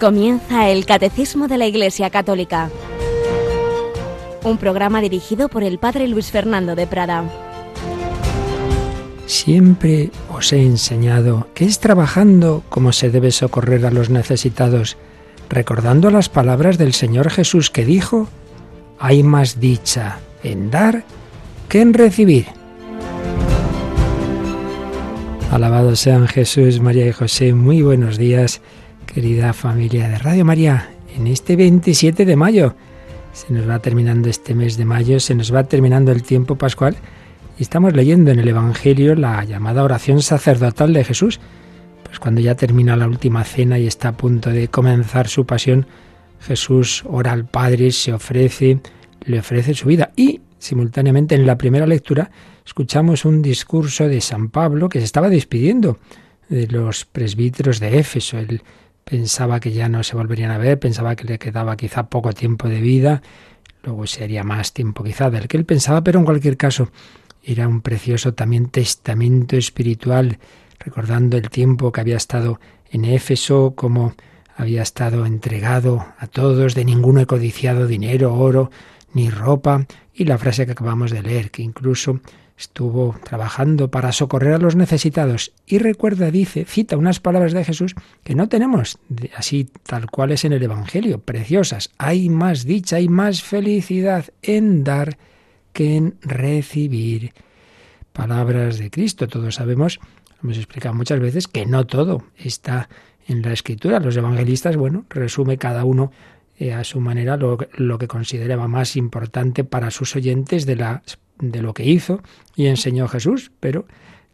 Comienza el Catecismo de la Iglesia Católica, un programa dirigido por el Padre Luis Fernando de Prada. Siempre os he enseñado que es trabajando como se debe socorrer a los necesitados, recordando las palabras del Señor Jesús que dijo, hay más dicha en dar que en recibir. Alabado sean Jesús, María y José, muy buenos días querida familia de Radio María, en este 27 de mayo. Se nos va terminando este mes de mayo, se nos va terminando el tiempo pascual y estamos leyendo en el Evangelio la llamada oración sacerdotal de Jesús. Pues cuando ya termina la última cena y está a punto de comenzar su pasión, Jesús ora al Padre, se ofrece, le ofrece su vida y simultáneamente en la primera lectura escuchamos un discurso de San Pablo que se estaba despidiendo de los presbíteros de Éfeso. El pensaba que ya no se volverían a ver, pensaba que le quedaba quizá poco tiempo de vida, luego sería más tiempo quizá del que él pensaba, pero en cualquier caso era un precioso también testamento espiritual, recordando el tiempo que había estado en Éfeso, como había estado entregado a todos, de ninguno he codiciado dinero, oro, ni ropa, y la frase que acabamos de leer, que incluso estuvo trabajando para socorrer a los necesitados y recuerda, dice, cita unas palabras de Jesús que no tenemos, así tal cual es en el Evangelio, preciosas. Hay más dicha, hay más felicidad en dar que en recibir. Palabras de Cristo, todos sabemos, hemos explicado muchas veces que no todo está en la Escritura. Los evangelistas, bueno, resume cada uno eh, a su manera lo, lo que consideraba más importante para sus oyentes de las de lo que hizo y enseñó Jesús, pero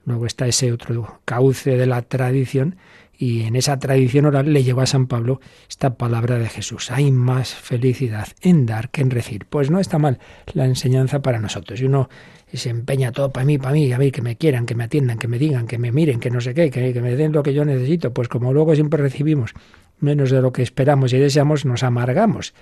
luego está ese otro cauce de la tradición y en esa tradición oral le llegó a San Pablo esta palabra de Jesús. Hay más felicidad en dar que en recibir. Pues no está mal la enseñanza para nosotros. Y uno se empeña todo para mí, para mí, a ver, que me quieran, que me atiendan, que me digan, que me miren, que no sé qué, que, que me den lo que yo necesito. Pues como luego siempre recibimos menos de lo que esperamos y deseamos, nos amargamos.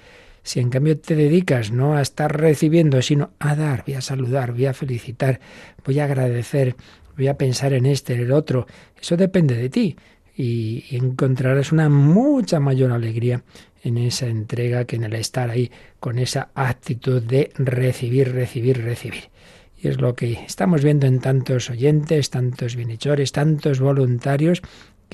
Si en cambio te dedicas no a estar recibiendo, sino a dar, voy a saludar, voy a felicitar, voy a agradecer, voy a pensar en este, en el otro, eso depende de ti y, encontrarás una mucha mayor alegría en esa entrega que en el estar ahí con esa actitud de recibir, recibir, recibir. Y es lo que estamos viendo en tantos oyentes, tantos bienhechores, tantos voluntarios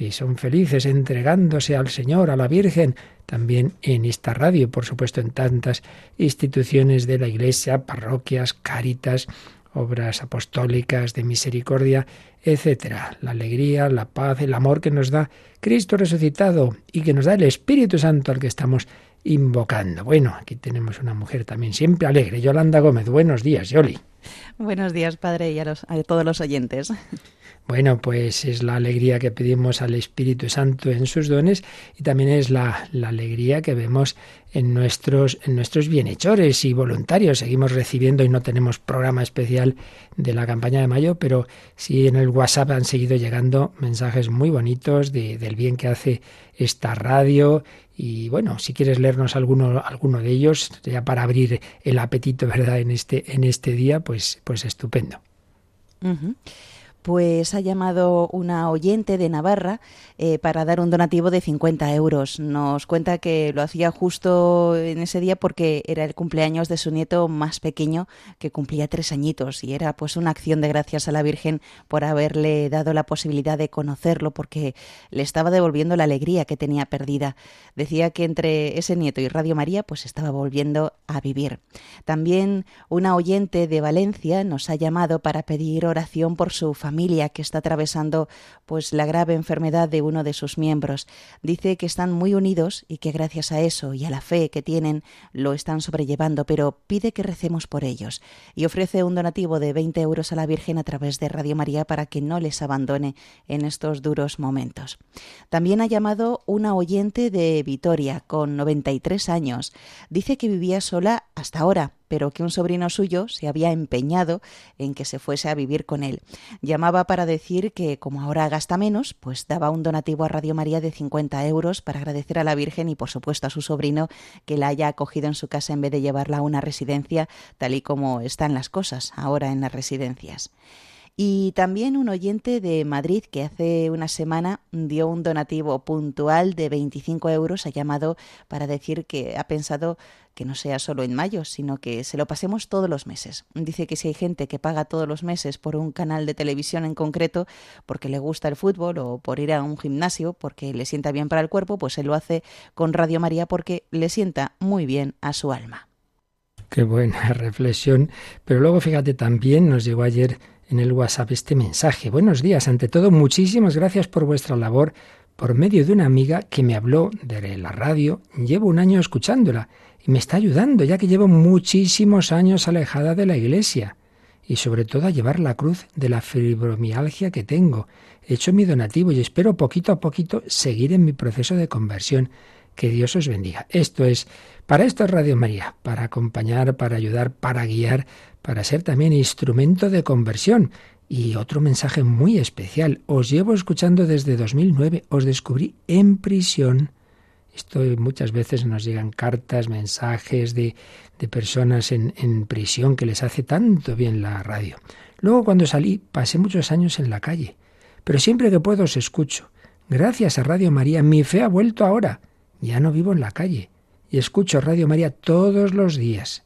que son felices entregándose al Señor, a la Virgen, también en esta radio, por supuesto en tantas instituciones de la Iglesia, parroquias, cáritas, obras apostólicas de misericordia, etcétera. La alegría, la paz, el amor que nos da Cristo resucitado y que nos da el Espíritu Santo al que estamos invocando. Bueno, aquí tenemos una mujer también siempre alegre, Yolanda Gómez. Buenos días, Yoli. Buenos días, Padre, y a todos los oyentes. Bueno, pues es la alegría que pedimos al Espíritu Santo en sus dones y también es la, alegría que vemos en nuestros, en nuestros bienhechores y voluntarios. Seguimos recibiendo y no tenemos programa especial de la campaña de mayo, pero sí en el WhatsApp han seguido llegando mensajes muy bonitos del bien que hace esta radio y bueno, si quieres leernos alguno, alguno de ellos, ya para abrir el apetito, ¿verdad? En este, en este día, pues, pues estupendo pues ha llamado una oyente de Navarra eh, para dar un donativo de 50 euros. Nos cuenta que lo hacía justo en ese día porque era el cumpleaños de su nieto más pequeño que cumplía tres añitos y era pues una acción de gracias a la Virgen por haberle dado la posibilidad de conocerlo porque le estaba devolviendo la alegría que tenía perdida. Decía que entre ese nieto y Radio María pues estaba volviendo a vivir. También una oyente de Valencia nos ha llamado para pedir oración por su familia familia que está atravesando pues la grave enfermedad de uno de sus miembros. Dice que están muy unidos y que gracias a eso y a la fe que tienen lo están sobrellevando, pero pide que recemos por ellos y ofrece un donativo de 20 euros a la Virgen a través de Radio María para que no les abandone en estos duros momentos. También ha llamado una oyente de Vitoria con 93 años. Dice que vivía sola hasta ahora, pero que un sobrino suyo se había empeñado en que se fuese a vivir con él. Llamaba para decir que, como ahora gasta menos, pues daba un donativo a Radio María de 50 euros para agradecer a la Virgen y, por supuesto, a su sobrino que la haya acogido en su casa en vez de llevarla a una residencia, tal y como están las cosas ahora en las residencias. Y también un oyente de Madrid que hace una semana dio un donativo puntual de 25 euros, ha llamado para decir que ha pensado que no sea solo en mayo, sino que se lo pasemos todos los meses. Dice que si hay gente que paga todos los meses por un canal de televisión en concreto, porque le gusta el fútbol o por ir a un gimnasio, porque le sienta bien para el cuerpo, pues él lo hace con Radio María porque le sienta muy bien a su alma. Qué buena reflexión. Pero luego fíjate también, nos llegó ayer en el WhatsApp este mensaje. Buenos días, ante todo, muchísimas gracias por vuestra labor por medio de una amiga que me habló de la radio. Llevo un año escuchándola y me está ayudando, ya que llevo muchísimos años alejada de la iglesia y sobre todo a llevar la cruz de la fibromialgia que tengo. He hecho mi donativo y espero poquito a poquito seguir en mi proceso de conversión. Que Dios os bendiga. Esto es, para esto es Radio María, para acompañar, para ayudar, para guiar, para ser también instrumento de conversión. Y otro mensaje muy especial. Os llevo escuchando desde 2009. Os descubrí en prisión esto muchas veces nos llegan cartas, mensajes de, de personas en, en prisión que les hace tanto bien la radio. Luego cuando salí pasé muchos años en la calle, pero siempre que puedo os escucho. Gracias a Radio María mi fe ha vuelto ahora. Ya no vivo en la calle y escucho Radio María todos los días.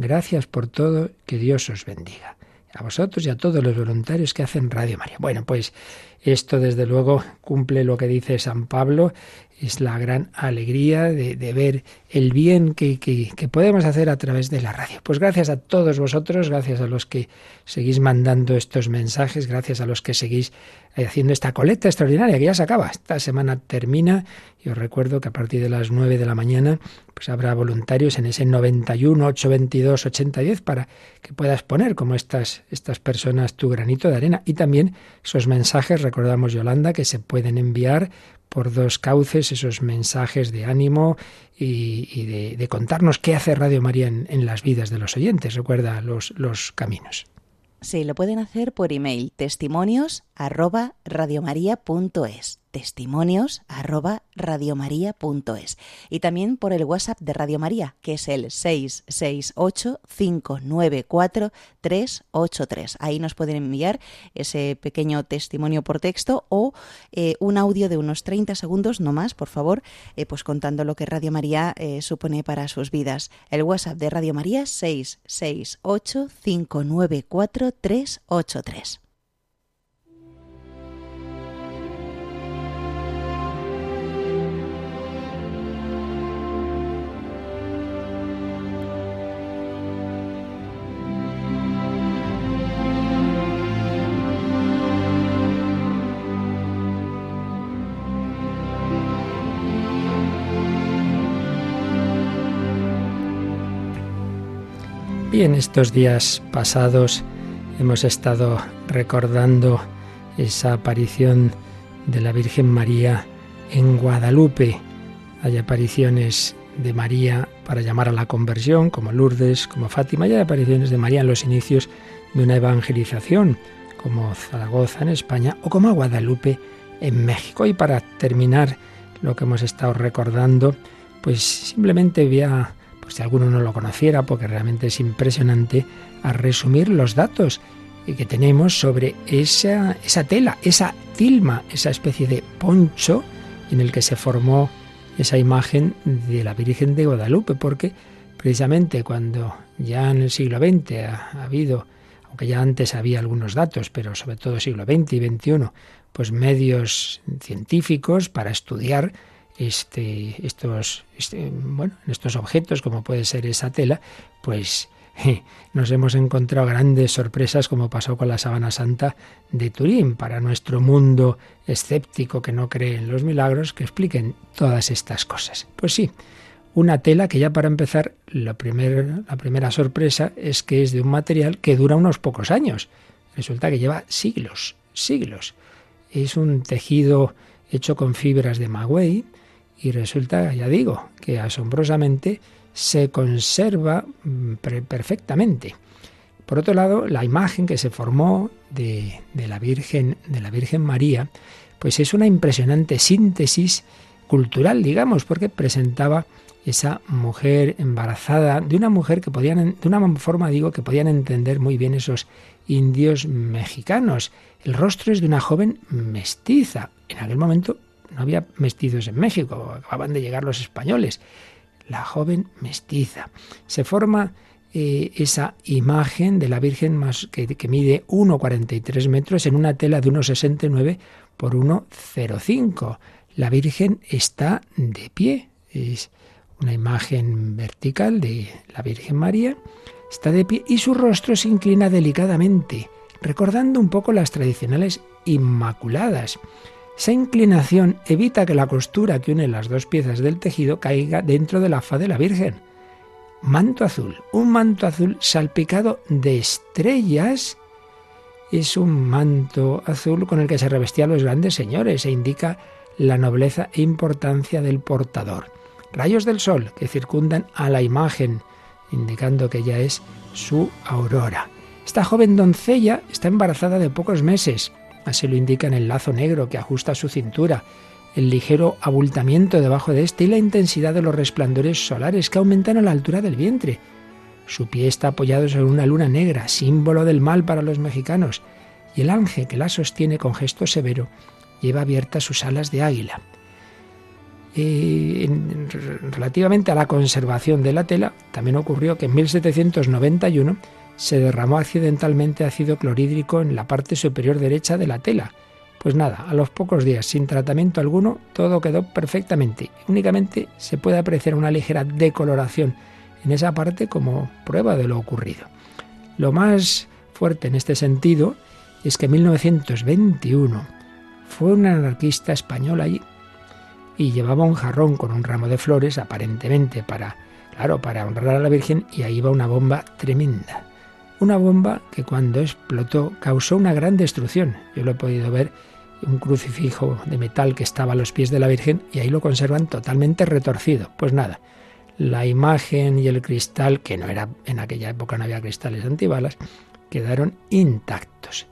Gracias por todo, que Dios os bendiga. A vosotros y a todos los voluntarios que hacen Radio María. Bueno, pues esto desde luego cumple lo que dice San Pablo es la gran alegría de, ver el bien que, que, podemos hacer a través de la radio. Pues gracias a todos vosotros, gracias a los que seguís mandando estos mensajes, gracias a los que seguís haciendo esta colecta extraordinaria que ya se acaba. Esta semana termina y os recuerdo que a partir de las 9 de la mañana pues habrá voluntarios en ese 91 822 8010 para que puedas poner como estas, estas personas tu granito de arena y también esos mensajes, recordamos Yolanda, que se pueden enviar por dos cauces esos mensajes de ánimo y, de, contarnos qué hace Radio María en, las vidas de los oyentes. Recuerda los, los caminos. Sí, lo pueden hacer por email testimonios arroba radiomaria.es testimonios y también por el WhatsApp de Radio María, que es el 668-594-383. Ahí nos pueden enviar ese pequeño testimonio por texto o eh, un audio de unos 30 segundos, no más, por favor, eh, pues contando lo que Radio María eh, supone para sus vidas. El WhatsApp de Radio María 668-594-383. Y en estos días pasados hemos estado recordando esa aparición de la Virgen María en Guadalupe. Hay apariciones de María para llamar a la conversión, como Lourdes, como Fátima, y hay apariciones de María en los inicios de una evangelización, como Zaragoza en España o como Guadalupe en México. Y para terminar lo que hemos estado recordando, pues simplemente voy a si alguno no lo conociera, porque realmente es impresionante, a resumir los datos que tenemos sobre esa, esa tela, esa tilma, esa especie de poncho en el que se formó esa imagen de la Virgen de Guadalupe, porque precisamente cuando ya en el siglo XX ha, habido, aunque ya antes había algunos datos, pero sobre todo siglo XX y XXI, pues medios científicos para estudiar este, estos, este, bueno, estos objetos, como puede ser esa tela, pues nos hemos encontrado grandes sorpresas como pasó con la sábana santa de Turín para nuestro mundo escéptico que no cree en los milagros que expliquen todas estas cosas. Pues sí, una tela que ya para empezar la, la primera sorpresa es que es de un material que dura unos pocos años. Resulta que lleva siglos, siglos. Es un tejido hecho con fibras de maguey, y resulta, ya digo, que asombrosamente se conserva mm, perfectamente. Por otro lado, la imagen que se formó de, de, la Virgen, de la Virgen María, pues es una impresionante síntesis cultural, digamos, porque presentaba esa mujer embarazada, de una mujer que podían, de una forma digo, que podían entender muy bien esos indios mexicanos. El rostro es de una joven mestiza. En aquel momento no había mestizos en México, acababan de llegar los españoles. La joven mestiza. Se forma eh, esa imagen de la Virgen más, que, que mide 1,43 metros en una tela de 1,69 por 1,05. La Virgen está de pie. Es una imagen vertical de la Virgen María. Está de pie y su rostro se inclina delicadamente, recordando un poco las tradicionales inmaculadas. Esa inclinación evita que la costura que une las dos piezas del tejido caiga dentro de la faz de la Virgen. Manto azul, un manto azul salpicado de estrellas. Es un manto azul con el que se revestían los grandes señores e indica la nobleza e importancia del portador. Rayos del sol que circundan a la imagen, indicando que ya es su aurora. Esta joven doncella está embarazada de pocos meses, así lo indica el lazo negro que ajusta su cintura, el ligero abultamiento debajo de este y la intensidad de los resplandores solares que aumentan a la altura del vientre. Su pie está apoyado sobre una luna negra, símbolo del mal para los mexicanos, y el ángel que la sostiene con gesto severo lleva abiertas sus alas de águila. relativamente a la conservación de la tela, también ocurrió que en 1791 se derramó accidentalmente ácido clorhídrico en la parte superior derecha de la tela. Pues nada, a los pocos días, sin tratamiento alguno, todo quedó perfectamente. Únicamente se puede apreciar una ligera decoloración en esa parte como prueba de lo ocurrido. Lo más fuerte en este sentido es que en 1921 fue un anarquista español allí y llevaba un jarrón con un ramo de flores, aparentemente para, claro, para honrar a la Virgen, y ahí iba una bomba tremenda. Una bomba que cuando explotó causó una gran destrucción. Yo lo he podido ver, un crucifijo de metal que estaba a los pies de la Virgen y ahí lo conservan totalmente retorcido. Pues nada, la imagen y el cristal, que no era en aquella época no había cristales antibalas, quedaron intactos.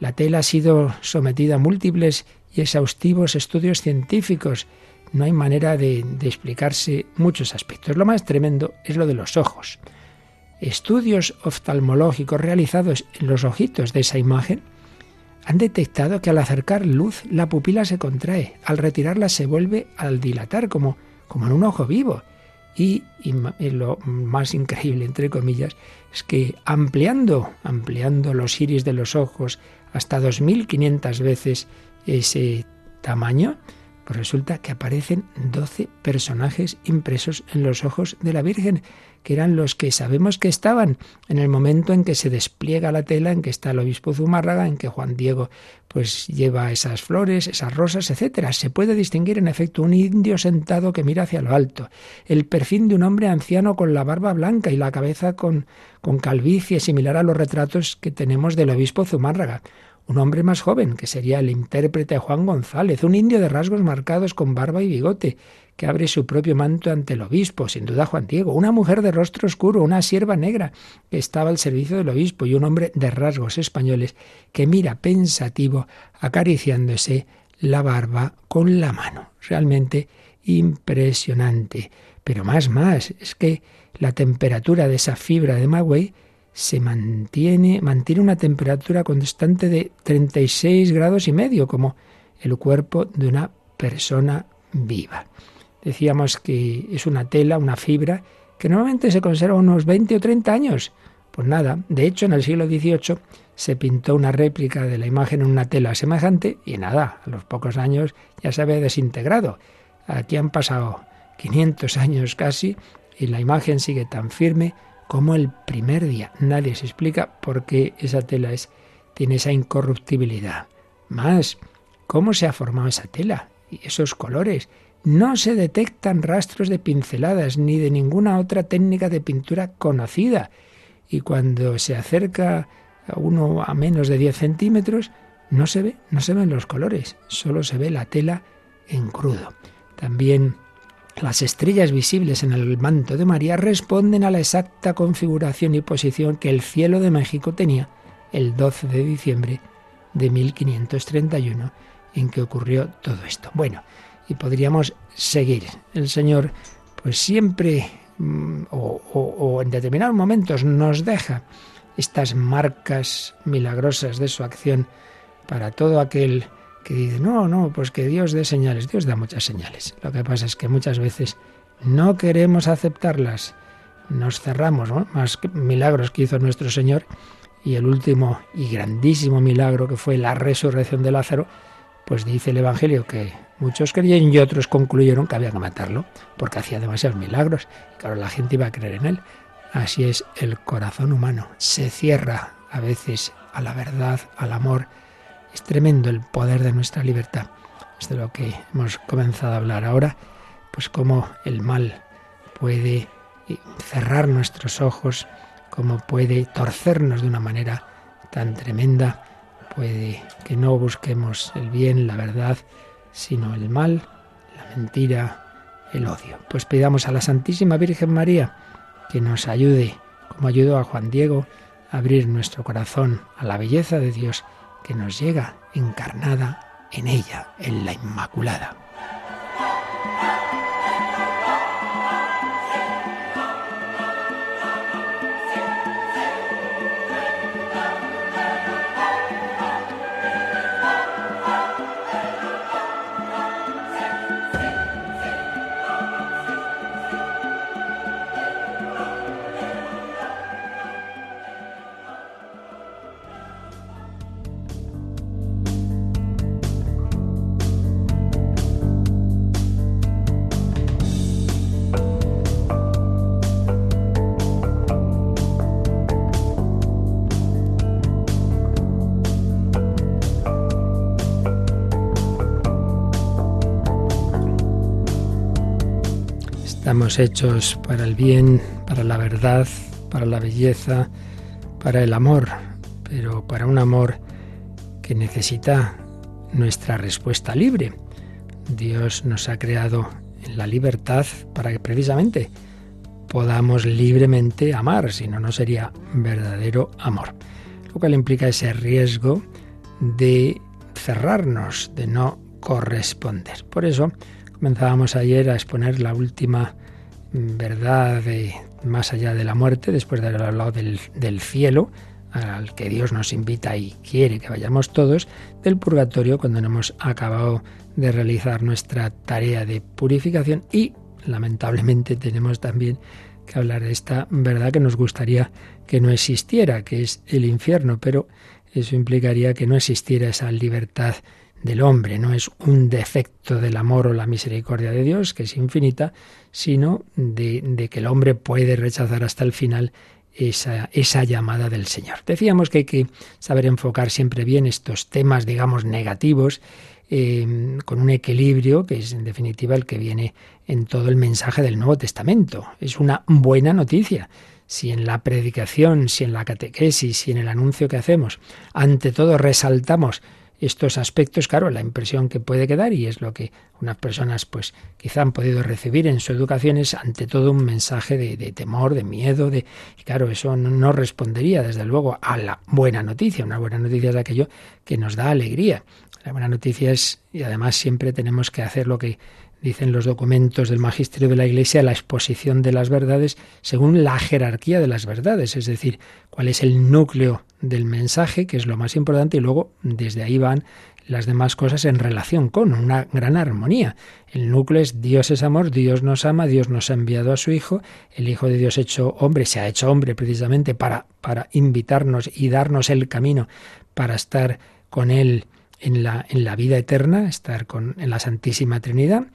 La tela ha sido sometida a múltiples y exhaustivos estudios científicos. No hay manera de, de, explicarse muchos aspectos. Lo más tremendo es lo de los ojos. Estudios oftalmológicos realizados en los ojitos de esa imagen han detectado que al acercar luz la pupila se contrae, al retirarla se vuelve al dilatar como, como en un ojo vivo. Y, lo más increíble, entre comillas, es que ampliando, ampliando los iris de los ojos hasta 2.500 veces ese tamaño, pues resulta que aparecen 12 personajes impresos en los ojos de la Virgen, que eran los que sabemos que estaban en el momento en que se despliega la tela, en que está el obispo Zumárraga, en que Juan Diego pues lleva esas flores, esas rosas, etcétera. Se puede distinguir en efecto un indio sentado que mira hacia lo alto, el perfil de un hombre anciano con la barba blanca y la cabeza con, con calvicie similar a los retratos que tenemos del obispo Zumárraga un hombre más joven, que sería el intérprete Juan González, un indio de rasgos marcados con barba y bigote, que abre su propio manto ante el obispo, sin duda Juan Diego, una mujer de rostro oscuro, una sierva negra, que estaba al servicio del obispo, y un hombre de rasgos españoles, que mira pensativo, acariciándose la barba con la mano. Realmente impresionante. Pero más, más, es que la temperatura de esa fibra de Magüey se mantiene, mantiene una temperatura constante de 36 grados y medio, como el cuerpo de una persona viva. Decíamos que es una tela, una fibra, que normalmente se conserva unos 20 o 30 años. Pues nada, de hecho en el siglo XVIII se pintó una réplica de la imagen en una tela semejante y nada, a los pocos años ya se había desintegrado. Aquí han pasado 500 años casi y la imagen sigue tan firme como el primer día. Nadie se explica por qué esa tela es, tiene esa incorruptibilidad. Más, ¿cómo se ha formado esa tela? Y esos colores. No se detectan rastros de pinceladas ni de ninguna otra técnica de pintura conocida. Y cuando se acerca a uno a menos de 10 centímetros, no se ve, no se ven los colores, solo se ve la tela en crudo. También las estrellas visibles en el manto de María responden a la exacta configuración y posición que el cielo de México tenía el 12 de diciembre de 1531 en que ocurrió todo esto. Bueno, y podríamos seguir. El Señor pues siempre mm, o, o en determinados momentos nos deja estas marcas milagrosas de su acción para todo aquel que dice, no, no, pues que Dios dé señales. Dios da muchas señales. Lo que pasa es que muchas veces no queremos aceptarlas. Nos cerramos. Más milagros que hizo nuestro Señor y el último y grandísimo milagro que fue la resurrección de Lázaro, pues dice el Evangelio que muchos creyeron y otros concluyeron que había que matarlo porque hacía demasiados milagros. claro, la gente iba a creer en él. Así es el corazón humano. Se cierra a veces a la verdad, al amor. Es tremendo el poder de nuestra libertad. Es de lo que hemos comenzado a hablar ahora, pues cómo el mal puede cerrar nuestros ojos, cómo puede torcernos de una manera tan tremenda, puede que no busquemos el bien, la verdad, sino el mal, la mentira, el odio. Pues pidamos a la Santísima Virgen María que nos ayude, como ayudó a Juan Diego, a abrir nuestro corazón a la belleza de Dios que nos llega encarnada en ella, en la Inmaculada. Estamos hechos para el bien, para la verdad, para la belleza, para el amor, pero para un amor que necesita nuestra respuesta libre. Dios nos ha creado en la libertad para que precisamente podamos libremente amar, si no, no sería verdadero amor. Lo cual implica ese riesgo de cerrarnos, de no corresponder. Por eso comenzábamos ayer a exponer la última verdad de más allá de la muerte, después de haber hablado del, del cielo, al que Dios nos invita y quiere que vayamos todos, del purgatorio cuando no hemos acabado de realizar nuestra tarea de purificación. Y lamentablemente tenemos también que hablar de esta verdad que nos gustaría que no existiera, que es el infierno, pero eso implicaría que no existiera esa libertad del hombre, no es un defecto del amor o la misericordia de Dios, que es infinita, sino de, que el hombre puede rechazar hasta el final esa, esa, llamada del Señor. Decíamos que hay que saber enfocar siempre bien estos temas, digamos, negativos, eh, con un equilibrio que es en definitiva el que viene en todo el mensaje del Nuevo Testamento. Es una buena noticia. Si en la predicación, si en la catequesis, si en el anuncio que hacemos, ante todo resaltamos estos aspectos, claro, la impresión que puede quedar, y es lo que unas personas pues quizá han podido recibir en su educación, es ante todo un mensaje de, temor, de miedo, de y claro, eso no, respondería desde luego a la buena noticia. Una buena noticia es aquello que nos da alegría. La buena noticia es, y además siempre tenemos que hacer lo que dicen los documentos del magisterio de la Iglesia, la exposición de las verdades según la jerarquía de las verdades, es decir, cuál es el núcleo del mensaje, que es lo más importante, y luego desde ahí van las demás cosas en relación con una gran armonía. El núcleo es Dios es amor, Dios nos ama, Dios nos ha enviado a su Hijo, el Hijo de Dios hecho hombre, se ha hecho hombre precisamente para, para invitarnos y darnos el camino para estar con Él en la, en la vida eterna, estar con, en la Santísima Trinidad.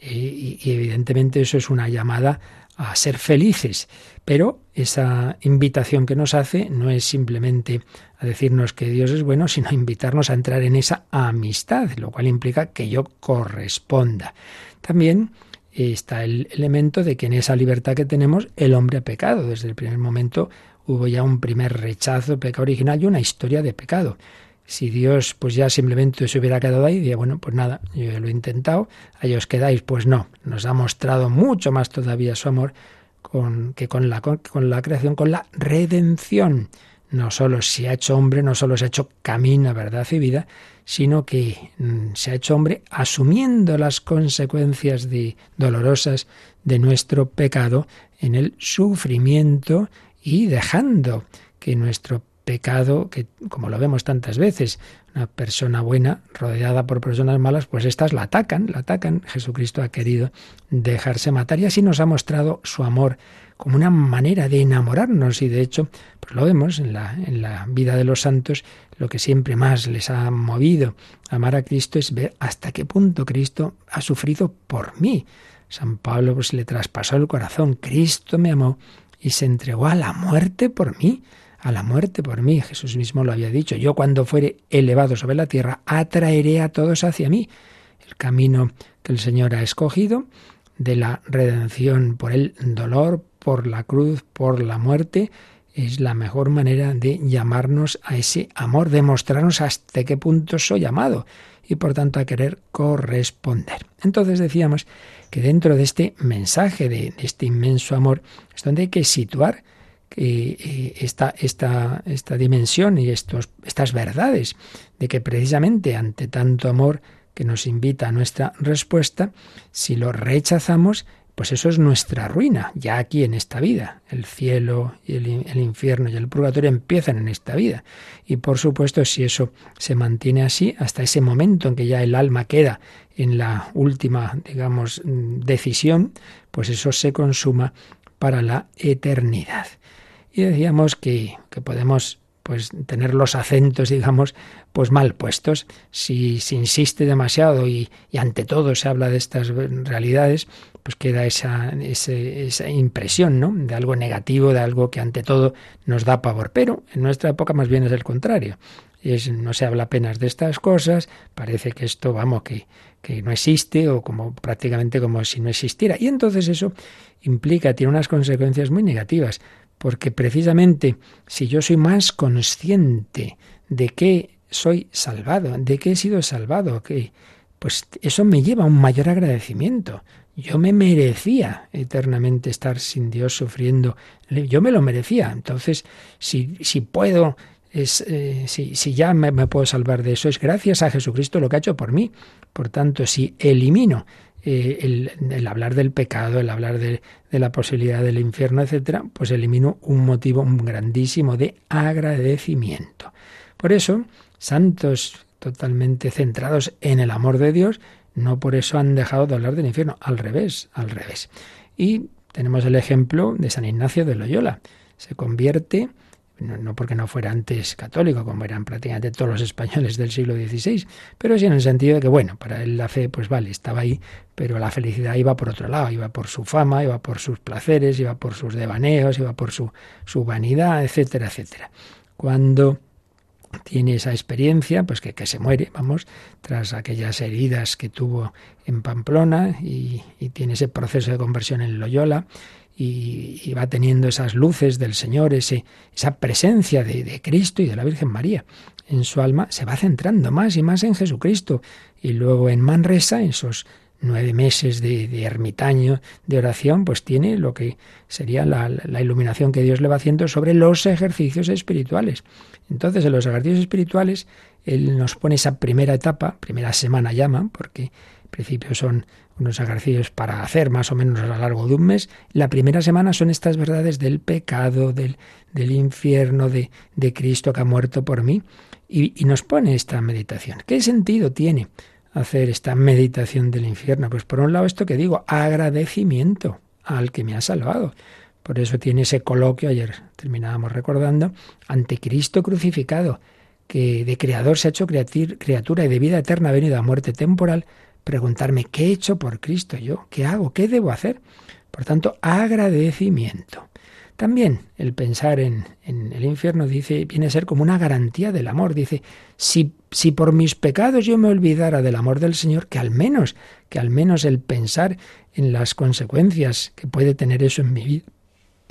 Y, y, evidentemente eso es una llamada a ser felices. Pero esa invitación que nos hace no es simplemente a decirnos que Dios es bueno, sino a invitarnos a entrar en esa amistad, lo cual implica que yo corresponda. También está el elemento de que en esa libertad que tenemos el hombre ha pecado. Desde el primer momento hubo ya un primer rechazo, pecado original y una historia de pecado si Dios pues ya simplemente se hubiera quedado ahí, diría, bueno, pues nada, yo lo he intentado, ahí os quedáis. Pues no, nos ha mostrado mucho más todavía su amor con, que con la, con, la creación, con la redención. No solo se ha hecho hombre, no solo se ha hecho camino, verdad y vida, sino que mm, se ha hecho hombre asumiendo las consecuencias de, dolorosas de nuestro pecado en el sufrimiento y dejando que nuestro pecado, que como lo vemos tantas veces, una persona buena rodeada por personas malas, pues estas la atacan, la atacan. Jesucristo ha querido dejarse matar y así nos ha mostrado su amor como una manera de enamorarnos y de hecho, pues lo vemos en la, en la vida de los santos, lo que siempre más les ha movido amar a Cristo es ver hasta qué punto Cristo ha sufrido por mí. San Pablo pues le traspasó el corazón, Cristo me amó y se entregó a la muerte por mí a la muerte por mí. Jesús mismo lo había dicho. Yo cuando fuere elevado sobre la tierra, atraeré a todos hacia mí. El camino que el Señor ha escogido de la redención por el dolor, por la cruz, por la muerte, es la mejor manera de llamarnos a ese amor, de mostrarnos hasta qué punto soy amado y por tanto a querer corresponder. Entonces decíamos que dentro de este mensaje, de, este inmenso amor, es donde hay que situar eh, esta, esta, esta dimensión y estos, estas verdades de que precisamente ante tanto amor que nos invita a nuestra respuesta, si lo rechazamos, pues eso es nuestra ruina, ya aquí en esta vida. El cielo y el, el, infierno y el purgatorio empiezan en esta vida. Y por supuesto, si eso se mantiene así, hasta ese momento en que ya el alma queda en la última, digamos, decisión, pues eso se consuma para la eternidad. Y decíamos que, que podemos pues tener los acentos, digamos, pues mal puestos. Si se insiste demasiado y, y, ante todo se habla de estas realidades, pues queda esa, ese, esa impresión, ¿no? De algo negativo, de algo que ante todo nos da pavor. Pero en nuestra época más bien es el contrario. Es, no se habla apenas de estas cosas, parece que esto, vamos, que, que no existe o como prácticamente como si no existiera. Y entonces eso implica, tiene unas consecuencias muy negativas porque precisamente si yo soy más consciente de que soy salvado, de que he sido salvado, que pues eso me lleva a un mayor agradecimiento. Yo me merecía eternamente estar sin Dios sufriendo. Yo me lo merecía. Entonces, si, si puedo, es, eh, si, si, ya me, me puedo salvar de eso, es gracias a Jesucristo lo que ha hecho por mí. Por tanto, si elimino eh, el, hablar del pecado, el hablar de, la posibilidad del infierno, etcétera, pues elimino un motivo grandísimo de agradecimiento. Por eso, santos totalmente centrados en el amor de Dios, no por eso han dejado de hablar del infierno, al revés, al revés. Y tenemos el ejemplo de San Ignacio de Loyola. Se convierte no, porque no fuera antes católico, como eran prácticamente todos los españoles del siglo XVI, pero sí en el sentido de que, bueno, para él la fe, pues vale, estaba ahí, pero la felicidad iba por otro lado, iba por su fama, iba por sus placeres, iba por sus devaneos, iba por su, su vanidad, etcétera, etcétera. Cuando tiene esa experiencia, pues que, que, se muere, vamos, tras aquellas heridas que tuvo en Pamplona y, y tiene ese proceso de conversión en Loyola y, va teniendo esas luces del Señor, ese, esa presencia de, de, Cristo y de la Virgen María en su alma, se va centrando más y más en Jesucristo. Y luego en Manresa, esos nueve meses de, de ermitaño, de oración, pues tiene lo que sería la, la iluminación que Dios le va haciendo sobre los ejercicios espirituales. Entonces, en los ejercicios espirituales, Él nos pone esa primera etapa, primera semana llaman, porque en principio son unos ejercicios para hacer más o menos a lo largo de un mes. La primera semana son estas verdades del pecado, del, del infierno, de, de, Cristo que ha muerto por mí. Y, y nos pone esta meditación. ¿Qué sentido tiene hacer esta meditación del infierno? Pues por un lado esto que digo, agradecimiento al que me ha salvado. Por eso tiene ese coloquio, ayer terminábamos recordando, ante Cristo crucificado, que de creador se ha hecho criatura y de vida eterna ha venido a muerte temporal, preguntarme qué he hecho por Cristo yo, qué hago, qué debo hacer. Por tanto, agradecimiento. También el pensar en, en, el infierno dice, viene a ser como una garantía del amor. Dice, si, si por mis pecados yo me olvidara del amor del Señor, que al menos, que al menos el pensar en las consecuencias que puede tener eso en mi vida,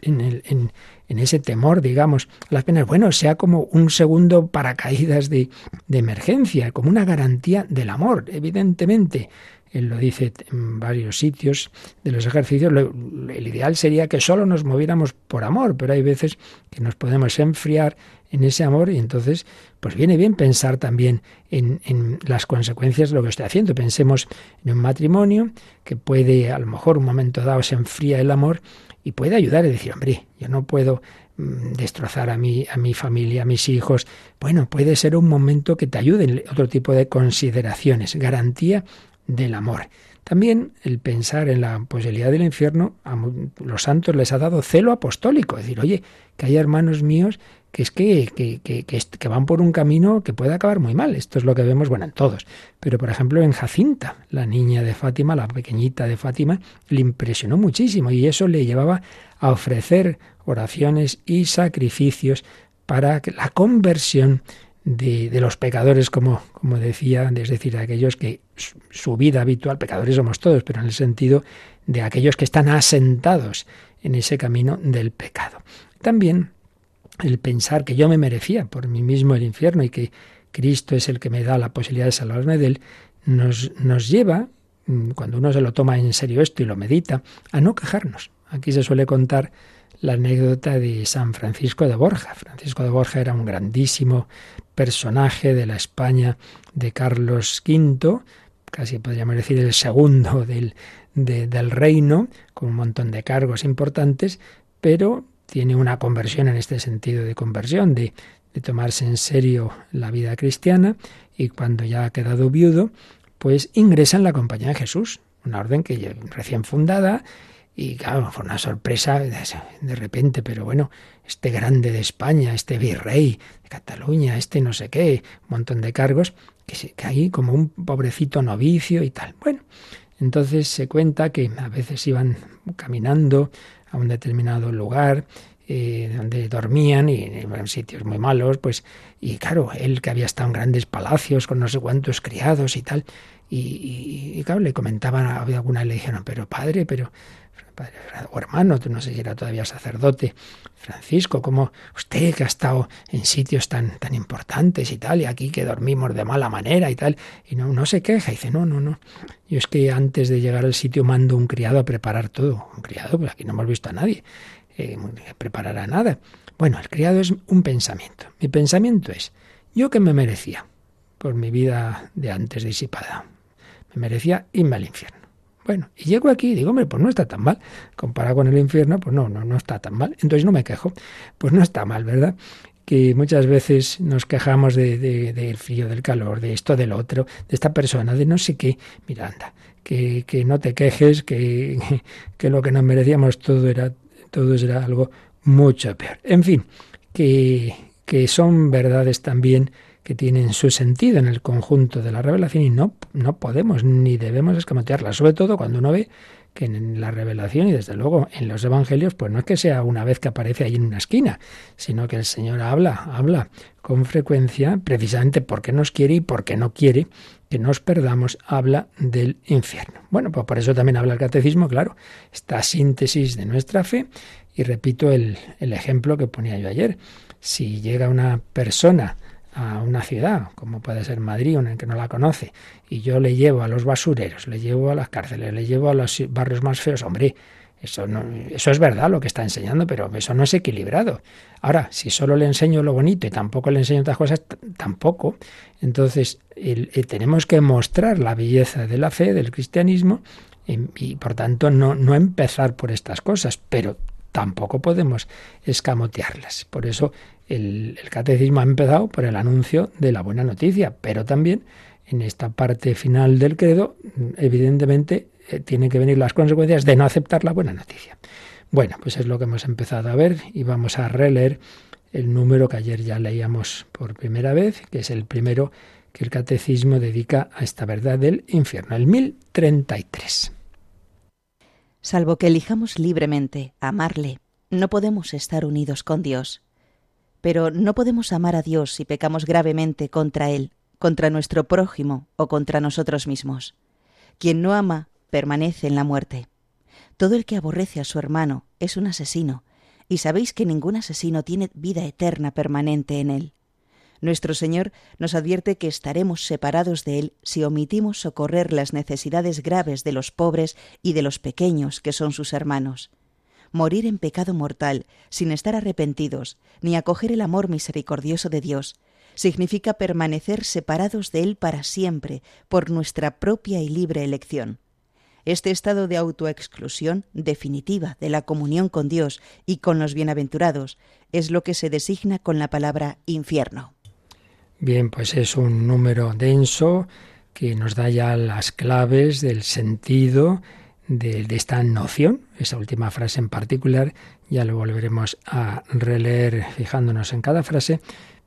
en, ese temor, digamos, las penas, bueno, sea como un segundo paracaídas de, de emergencia, como una garantía del amor, evidentemente. Él lo dice en varios sitios de los ejercicios. El ideal sería que solo nos moviéramos por amor, pero hay veces que nos podemos enfriar en ese amor y entonces pues viene bien pensar también en, en, las consecuencias de lo que estoy haciendo. Pensemos en un matrimonio que puede, a lo mejor un momento dado se enfría el amor y puede ayudar a decir, hombre, yo no puedo mm, destrozar a mi, a mi familia, a mis hijos. Bueno, puede ser un momento que te ayude otro tipo de consideraciones, garantía del amor. También el pensar en la posibilidad del infierno, a los santos les ha dado celo apostólico, es decir, oye, que hay hermanos míos que es que, que, que, que, van por un camino que puede acabar muy mal. Esto es lo que vemos, bueno, en todos. Pero, por ejemplo, en Jacinta, la niña de Fátima, la pequeñita de Fátima, le impresionó muchísimo y eso le llevaba a ofrecer oraciones y sacrificios para la conversión de, de, los pecadores, como, como decía, es decir, aquellos que su, su vida habitual, pecadores somos todos, pero en el sentido de aquellos que están asentados en ese camino del pecado. También el pensar que yo me merecía por mí mismo el infierno y que Cristo es el que me da la posibilidad de salvarme de él, nos, nos lleva, mm, cuando uno se lo toma en serio esto y lo medita, a no quejarnos. Aquí se suele contar la anécdota de San Francisco de Borja. Francisco de Borja era un grandísimo personaje de la España de Carlos V, casi podríamos decir el segundo del, del reino, con un montón de cargos importantes, pero tiene una conversión en este sentido de conversión, de, de tomarse en serio la vida cristiana y cuando ya ha quedado viudo, pues ingresa en la compañía de Jesús, una orden que recién fundada y claro, fue una sorpresa de repente, pero bueno, este grande de España, este virrey de Cataluña, este no sé qué, un montón de cargos, que se cae como un pobrecito novicio y tal. Bueno, entonces se cuenta que a veces iban caminando a un determinado lugar eh, donde dormían y en sitios muy malos, pues, y claro, él que había estado en grandes palacios con no sé cuántos criados y tal, y, claro, le comentaban, había alguna le dijeron, pero padre, pero padre o hermano, tú no sé si era todavía sacerdote, Francisco, como usted que ha estado en sitios tan, tan importantes y tal, y aquí que dormimos de mala manera y tal, y no, no se queja, y dice, no, no, no, yo es que antes de llegar al sitio mando un criado a preparar todo, un criado, pues aquí no hemos visto a nadie, eh, preparará nada. Bueno, el criado es un pensamiento, mi pensamiento es, yo que me merecía por mi vida de antes disipada, me merecía irme al infierno. Bueno, y llego aquí y digo, hombre, pues no está tan mal. Comparado con el infierno, pues no, no, no está tan mal. Entonces no me quejo. Pues no está mal, ¿verdad? que muchas veces nos quejamos del de, frío, del calor, de esto, del otro, de esta persona, de no sé qué. Mira, anda, que, que no te quejes, que, que lo que nos merecíamos todo era, todo era algo mucho peor. En fin, que, que son verdades también que tienen su sentido en el conjunto de la revelación y no, no podemos ni debemos escamotearlas, sobre todo cuando uno ve que en la revelación y desde luego en los evangelios, pues no es que sea una vez que aparece ahí en una esquina, sino que el Señor habla, habla con frecuencia, precisamente porque nos quiere y porque no quiere que nos perdamos, habla del infierno. Bueno, pues por eso también habla el catecismo, claro, esta síntesis de nuestra fe, y repito el, el ejemplo que ponía yo ayer. Si llega una persona a una ciudad, como puede ser Madrid, el que no la conoce, y yo le llevo a los basureros, le llevo a las cárceles, le llevo a los barrios más feos, hombre, eso, no, eso es verdad lo que está enseñando, pero eso no es equilibrado. Ahora, si solo le enseño lo bonito y tampoco le enseño otras cosas, tampoco. Entonces, tenemos que mostrar la belleza de la fe, del cristianismo, y, y por tanto no, no empezar por estas cosas, pero tampoco podemos escamotearlas. Por eso el, catecismo ha empezado por el anuncio de la buena noticia, pero también en esta parte final del credo, evidentemente, eh, tienen que venir las consecuencias de no aceptar la buena noticia. Bueno, pues es lo que hemos empezado a ver y vamos a releer el número que ayer ya leíamos por primera vez, que es el primero que el catecismo dedica a esta verdad del infierno, el 1033. Salvo que elijamos libremente amarle, no podemos estar unidos con Dios. Pero no podemos amar a Dios si pecamos gravemente contra Él, contra nuestro prójimo o contra nosotros mismos. Quien no ama permanece en la muerte. Todo el que aborrece a su hermano es un asesino, y sabéis que ningún asesino tiene vida eterna permanente en él. Nuestro Señor nos advierte que estaremos separados de Él si omitimos socorrer las necesidades graves de los pobres y de los pequeños que son sus hermanos morir en pecado mortal, sin estar arrepentidos, ni acoger el amor misericordioso de Dios, significa permanecer separados de Él para siempre, por nuestra propia y libre elección. Este estado de autoexclusión definitiva de la comunión con Dios y con los bienaventurados es lo que se designa con la palabra infierno. Bien, pues es un número denso que nos da ya las claves del sentido de, esta noción, esa última frase en particular, ya lo volveremos a releer fijándonos en cada frase,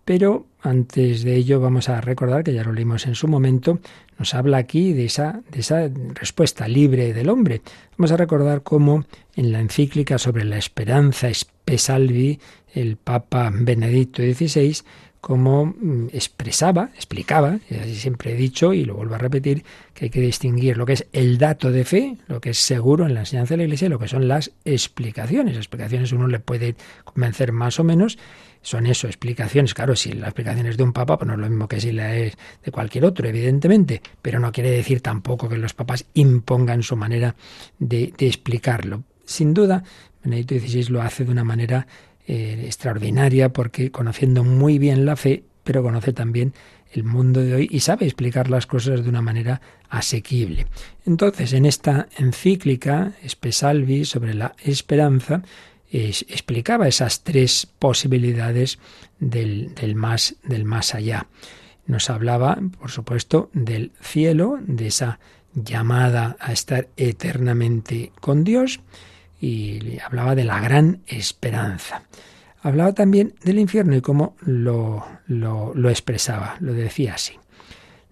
pero antes de ello vamos a recordar que ya lo leímos en su momento, nos habla aquí de esa, de esa respuesta libre del hombre. Vamos a recordar cómo en la encíclica sobre la esperanza Espesalvi, el Papa Benedicto XVI, cómo mm, expresaba, explicaba, y así siempre he dicho y lo vuelvo a repetir, que hay que distinguir lo que es el dato de fe, lo que es seguro en la enseñanza de la Iglesia, y lo que son las explicaciones. Explicaciones uno le puede convencer más o menos, son eso, explicaciones. Claro, si la explicación es de un papa, pues no es lo mismo que si la es de cualquier otro, evidentemente, pero no quiere decir tampoco que los papas impongan su manera de, de explicarlo. Sin duda, Benedicto XVI lo hace de una manera eh, extraordinaria porque conociendo muy bien la fe, pero conoce también el mundo de hoy y sabe explicar las cosas de una manera asequible. Entonces, en esta encíclica, Espesalvi, sobre la esperanza, explicaba esas tres posibilidades del, del, más, del más allá. Nos hablaba, por supuesto, del cielo, de esa llamada a estar eternamente con Dios, y hablaba de la gran esperanza. Hablaba también del infierno y cómo lo, lo, expresaba, lo decía así.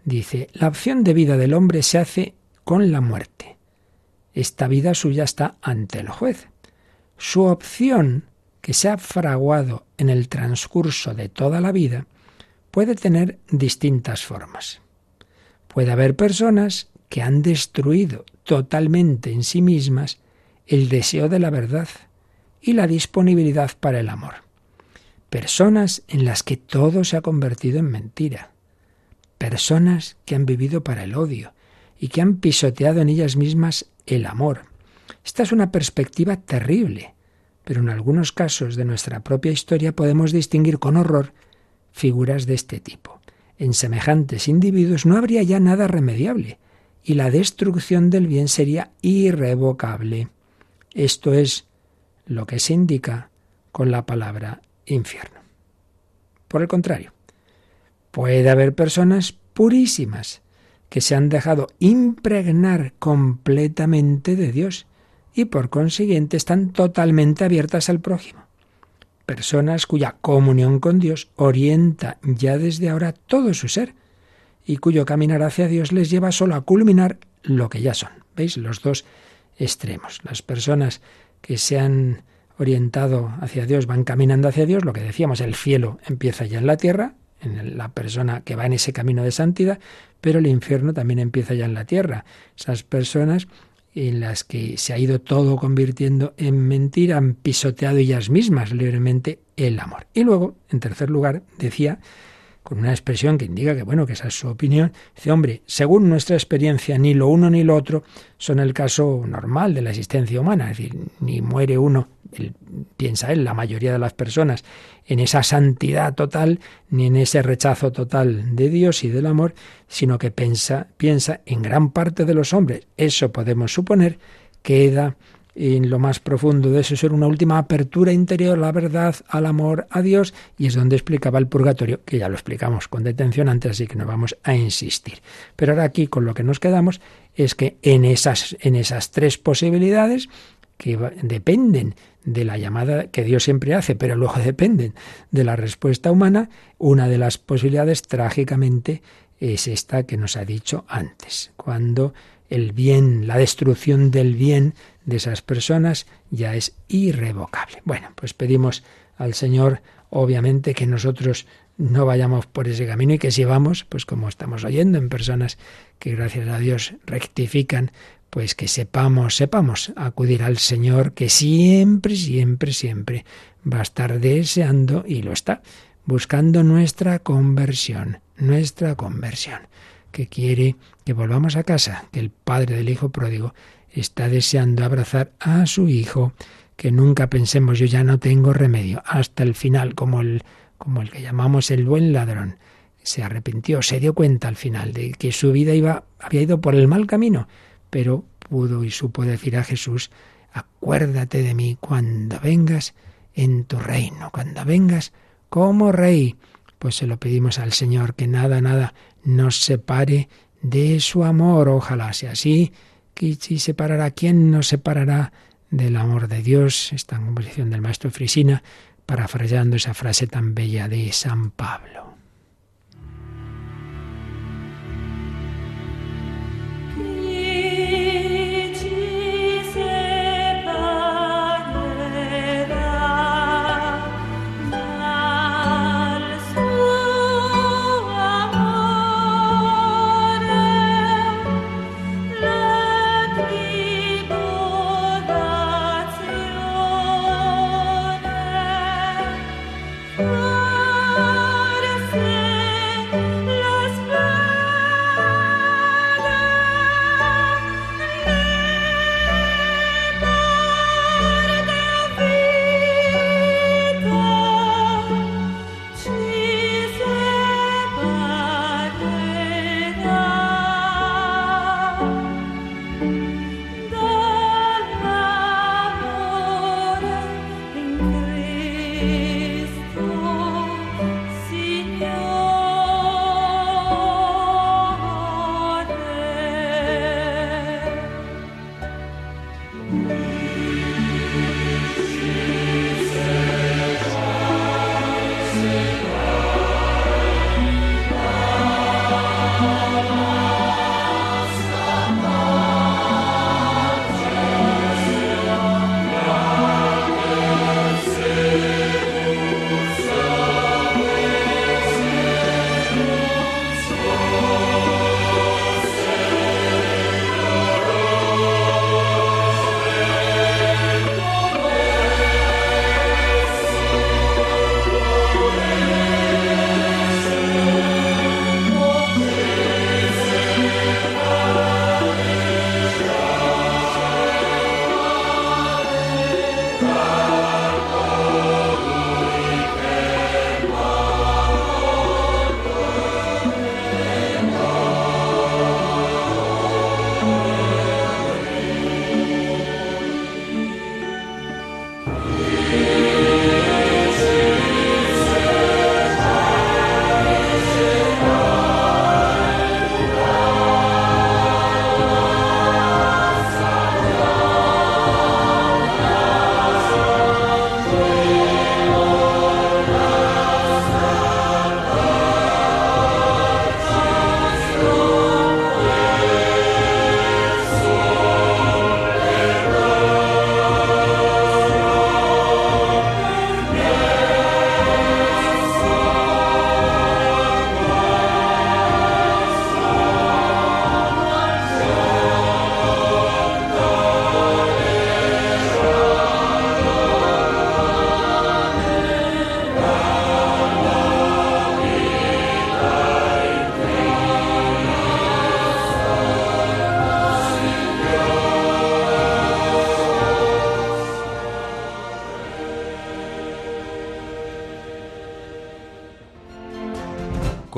Dice, la opción de vida del hombre se hace con la muerte. Esta vida suya está ante el juez. Su opción, que se ha fraguado en el transcurso de toda la vida, puede tener distintas formas. Puede haber personas que han destruido totalmente en sí mismas el deseo de la verdad y la disponibilidad para el amor. Personas en las que todo se ha convertido en mentira. Personas que han vivido para el odio y que han pisoteado en ellas mismas el amor. Esta es una perspectiva terrible, pero en algunos casos de nuestra propia historia podemos distinguir con horror figuras de este tipo. En semejantes individuos no habría ya nada remediable y la destrucción del bien sería irrevocable. Esto es lo que se indica con la palabra infierno. Por el contrario, puede haber personas purísimas que se han dejado impregnar completamente de Dios y por consiguiente están totalmente abiertas al prójimo. Personas cuya comunión con Dios orienta ya desde ahora todo su ser y cuyo caminar hacia Dios les lleva solo a culminar lo que ya son. ¿Veis? Los dos extremos. Las personas que se han orientado hacia Dios van caminando hacia Dios, lo que decíamos, el cielo empieza ya en la tierra, en la persona que va en ese camino de santidad, pero el infierno también empieza ya en la tierra. Esas personas en las que se ha ido todo convirtiendo en mentira, han pisoteado ellas mismas libremente el amor. Y luego, en tercer lugar, decía con una expresión que indica que, bueno, que esa es su opinión. Dice, hombre, según nuestra experiencia, ni lo uno ni lo otro son el caso normal de la existencia humana. Es decir, ni muere uno, piensa él, la mayoría de las personas, en esa santidad total, ni en ese rechazo total de Dios y del amor, sino que piensa, piensa en gran parte de los hombres. Eso podemos suponer queda en lo más profundo de eso ser una última apertura interior la verdad, al amor, a Dios, y es donde explicaba el purgatorio, que ya lo explicamos con detención antes, así que no vamos a insistir. Pero ahora aquí con lo que nos quedamos es que en esas, en esas tres posibilidades que dependen de la llamada que Dios siempre hace, pero luego dependen de la respuesta humana, una de las posibilidades trágicamente es esta que nos ha dicho antes, cuando el bien, la destrucción del bien de esas personas ya es irrevocable. Bueno, pues pedimos al Señor, obviamente, que nosotros no vayamos por ese camino y que si vamos, pues como estamos oyendo en personas que gracias a Dios rectifican, pues que sepamos, sepamos acudir al Señor que siempre, siempre, siempre va a estar deseando y lo está, buscando nuestra conversión, nuestra conversión, que quiere que volvamos a casa, que el Padre del Hijo pródigo está deseando abrazar a su hijo, que nunca pensemos yo ya no tengo remedio, hasta el final, como el, como el que llamamos el buen ladrón. Se arrepintió, se dio cuenta al final de que su vida iba, había ido por el mal camino, pero pudo y supo decir a Jesús, acuérdate de mí cuando vengas en tu reino, cuando vengas como rey. Pues se lo pedimos al Señor, que nada, nada nos separe de su amor. Ojalá sea así. Separará, ¿quién nos separará del amor de Dios? Esta composición del maestro Frisina, parafraseando esa frase tan bella de San Pablo.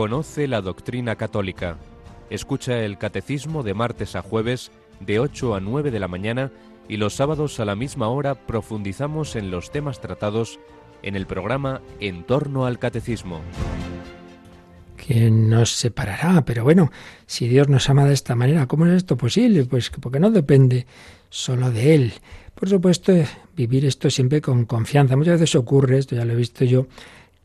Conoce la doctrina católica. Escucha el catecismo de martes a jueves de 8 a 9 de la mañana y los sábados a la misma hora profundizamos en los temas tratados en el programa En torno al catecismo. ¿Quién nos separará? Pero bueno, si Dios nos ama de esta manera, ¿cómo es esto posible? Pues porque no depende solo de Él. Por supuesto, vivir esto siempre con confianza. Muchas veces ocurre, esto ya lo he visto yo,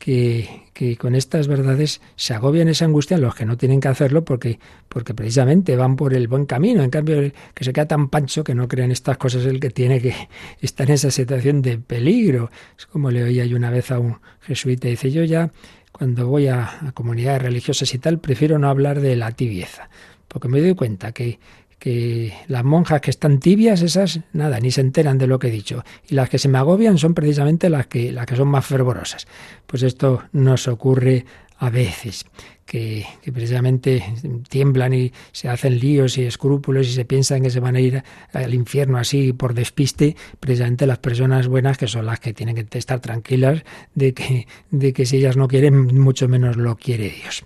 que, con estas verdades se agobian esa angustia los que no tienen que hacerlo porque, porque precisamente van por el buen camino. En cambio, el que se queda tan pancho que no creen estas cosas el que tiene que estar en esa situación de peligro. Es como le oía yo una vez a un jesuita, dice yo ya cuando voy a comunidades religiosas y tal, prefiero no hablar de la tibieza, porque me doy cuenta que que las monjas que están tibias, esas, nada, ni se enteran de lo que he dicho. Y las que se me agobian son precisamente las que, las que son más fervorosas. Pues esto nos ocurre a veces, que, precisamente tiemblan y se hacen líos y escrúpulos y se piensan que se van a ir al infierno así por despiste, precisamente las personas buenas que son las que tienen que estar tranquilas de que, de que si ellas no quieren, mucho menos lo quiere Dios.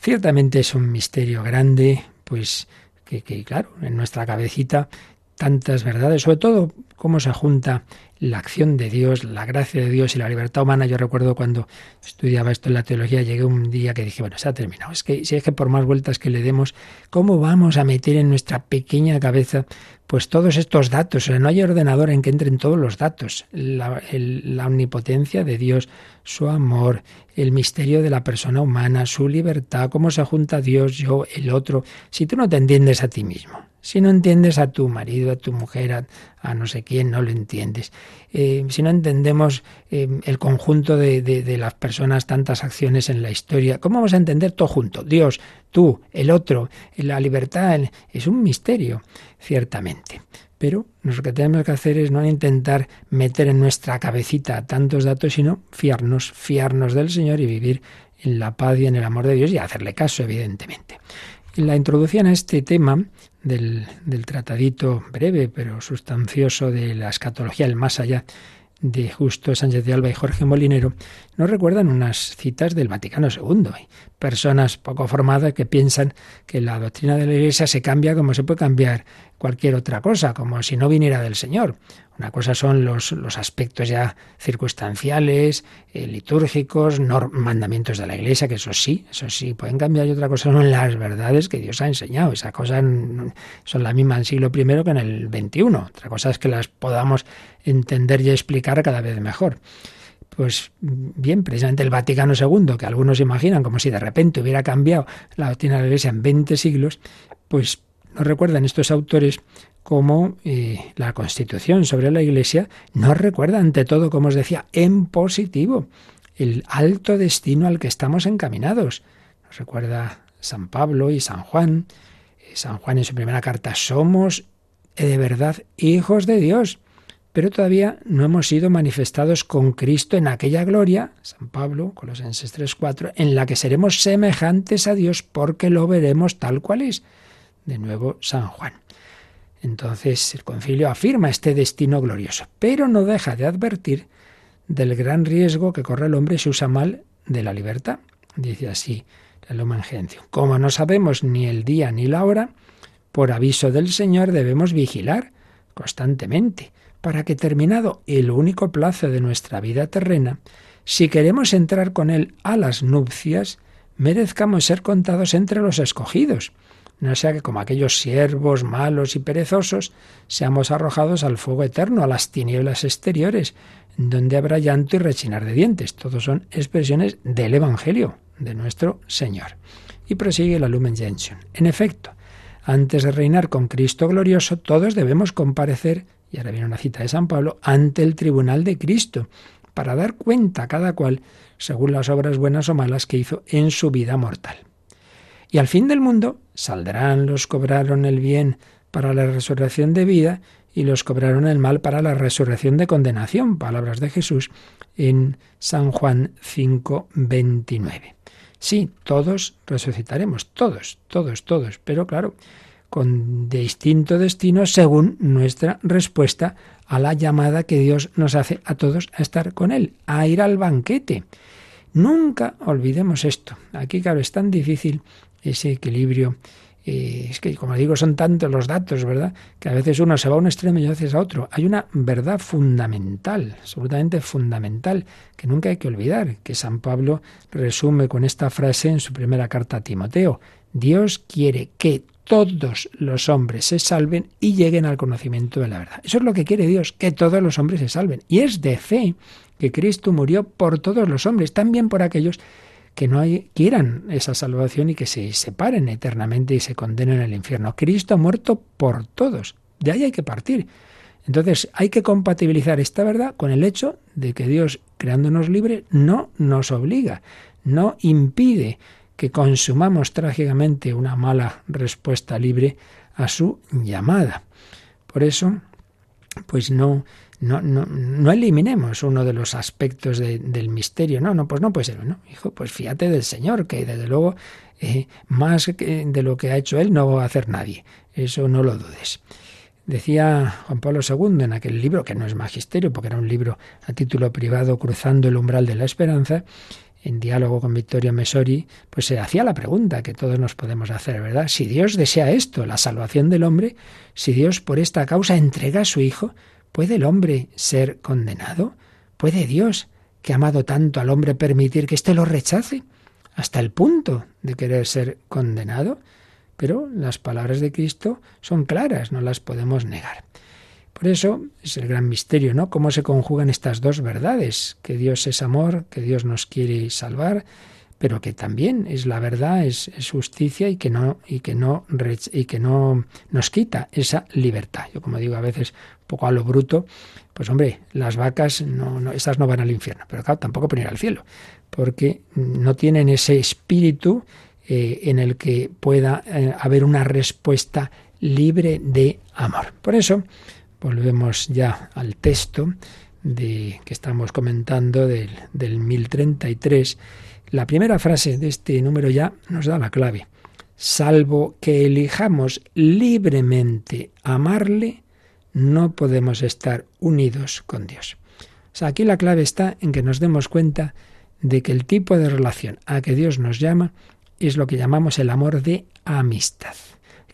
Ciertamente es un misterio grande, pues que, que claro, en nuestra cabecita tantas verdades, sobre todo cómo se junta la acción de Dios, la gracia de Dios y la libertad humana. Yo recuerdo cuando estudiaba esto en la teología, llegué un día que dije, bueno, se ha terminado. Es que si es que por más vueltas que le demos, ¿cómo vamos a meter en nuestra pequeña cabeza pues todos estos datos? O sea, no hay ordenador en que entren todos los datos. La, la omnipotencia de Dios, su amor, el misterio de la persona humana, su libertad, cómo se junta Dios, yo, el otro. Si tú no te entiendes a ti mismo, si no entiendes a tu marido, a tu mujer, a, no sé quién, no lo entiendes. Eh, si no entendemos eh, el conjunto de, de, las personas, tantas acciones en la historia, ¿cómo vamos a entender todo junto? Dios, tú, el otro, la libertad, es un misterio, ciertamente. Pero lo que tenemos que hacer es no intentar meter en nuestra cabecita tantos datos, sino fiarnos, fiarnos del Señor y vivir en la paz y en el amor de Dios y hacerle caso, evidentemente. En la introducción a este tema del, del tratadito breve pero sustancioso de la escatología, el más allá, de Justo Sánchez de Alba y Jorge Molinero, nos recuerdan unas citas del Vaticano II. Personas poco formadas que piensan que la doctrina de la Iglesia se cambia como se puede cambiar cualquier otra cosa, como si no viniera del Señor. Una cosa son los, los aspectos ya circunstanciales, eh, litúrgicos, mandamientos de la Iglesia, que eso sí, eso sí, pueden cambiar. Y otra cosa son las verdades que Dios ha enseñado. Esas cosas son las mismas en el siglo I que en el XXI. Otra cosa es que las podamos entender y explicar cada vez mejor. Pues bien, precisamente el Vaticano II, que algunos imaginan como si de repente hubiera cambiado la doctrina de la Iglesia en 20 siglos, pues nos recuerdan estos autores como eh, la Constitución sobre la Iglesia nos recuerda ante todo, como os decía, en positivo, el alto destino al que estamos encaminados. Nos recuerda San Pablo y San Juan. Eh, San Juan en su primera carta, somos eh, de verdad hijos de Dios, pero todavía no hemos sido manifestados con Cristo en aquella gloria, San Pablo, Colosenses 3:4, en la que seremos semejantes a Dios porque lo veremos tal cual es. De nuevo, San Juan. Entonces el concilio afirma este destino glorioso, pero no deja de advertir del gran riesgo que corre el hombre si usa mal de la libertad. Dice así el Lumen Como no sabemos ni el día ni la hora, por aviso del Señor debemos vigilar constantemente, para que terminado el único plazo de nuestra vida terrena, si queremos entrar con Él a las nupcias, merezcamos ser contados entre los escogidos no sea que como aquellos siervos malos y perezosos seamos arrojados al fuego eterno, a las tinieblas exteriores, donde habrá llanto y rechinar de dientes. Todos son expresiones del Evangelio de nuestro Señor. Y prosigue la Lumen Gentium. En efecto, antes de reinar con Cristo glorioso, todos debemos comparecer, y ahora viene una cita de San Pablo, ante el tribunal de Cristo, para dar cuenta cada cual según las obras buenas o malas que hizo en su vida mortal. Y al fin del mundo saldrán los cobraron el bien para la resurrección de vida y los cobraron el mal para la resurrección de condenación. Palabras de Jesús en San Juan 5, 29. Sí, todos resucitaremos, todos, todos, todos, pero claro, con distinto destino según nuestra respuesta a la llamada que Dios nos hace a todos a estar con Él, a ir al banquete. Nunca olvidemos esto. Aquí, claro, es tan difícil ese equilibrio. Eh, es que, como digo, son tantos los datos, ¿verdad? Que a veces uno se va a un extremo y a veces a otro. Hay una verdad fundamental, absolutamente fundamental, que nunca hay que olvidar, que San Pablo resume con esta frase en su primera carta a Timoteo. Dios quiere que todos los hombres se salven y lleguen al conocimiento de la verdad. Eso es lo que quiere Dios, que todos los hombres se salven. Y es de fe que Cristo murió por todos los hombres, también por aquellos que no hay, quieran esa salvación y que se separen eternamente y se condenen al infierno. Cristo ha muerto por todos. De ahí hay que partir. Entonces hay que compatibilizar esta verdad con el hecho de que Dios, creándonos libres, no nos obliga, no impide que consumamos trágicamente una mala respuesta libre a su llamada. Por eso, pues no, no, no, no eliminemos uno de los aspectos del misterio. No, no, pues no puede ser. Hijo, pues fíjate del Señor, que desde luego eh, más de lo que ha hecho Él no va a hacer nadie. Eso no lo dudes. Decía Juan Pablo II en aquel libro, que no es magisterio, porque era un libro a título privado, Cruzando el umbral de la esperanza, en diálogo con Vittorio Mesori, pues se hacía la pregunta que todos nos podemos hacer, ¿verdad? Si Dios desea esto, la salvación del hombre, si Dios por esta causa entrega a su Hijo, ¿puede el hombre ser condenado? ¿Puede Dios, que ha amado tanto al hombre, permitir que éste lo rechace hasta el punto de querer ser condenado? Pero las palabras de Cristo son claras, no las podemos negar. Por eso es el gran misterio, ¿no? Cómo se conjugan estas dos verdades, que Dios es amor, que Dios nos quiere salvar, pero que también es la verdad, es, justicia y que no y que no nos quita esa libertad. Yo como digo a veces poco a lo bruto, pues hombre, las vacas no, esas no van al infierno, pero claro, tampoco pueden ir al cielo, porque no tienen ese espíritu eh, en el que pueda eh, haber una respuesta libre de amor. Por eso Volvemos ya al texto de, que estamos comentando del, del 1033. La primera frase de este número ya nos da la clave. Salvo que elijamos libremente amarle, no podemos estar unidos con Dios. Aquí la clave está en que nos demos cuenta de que el tipo de relación a que Dios nos llama es lo que llamamos el amor de amistad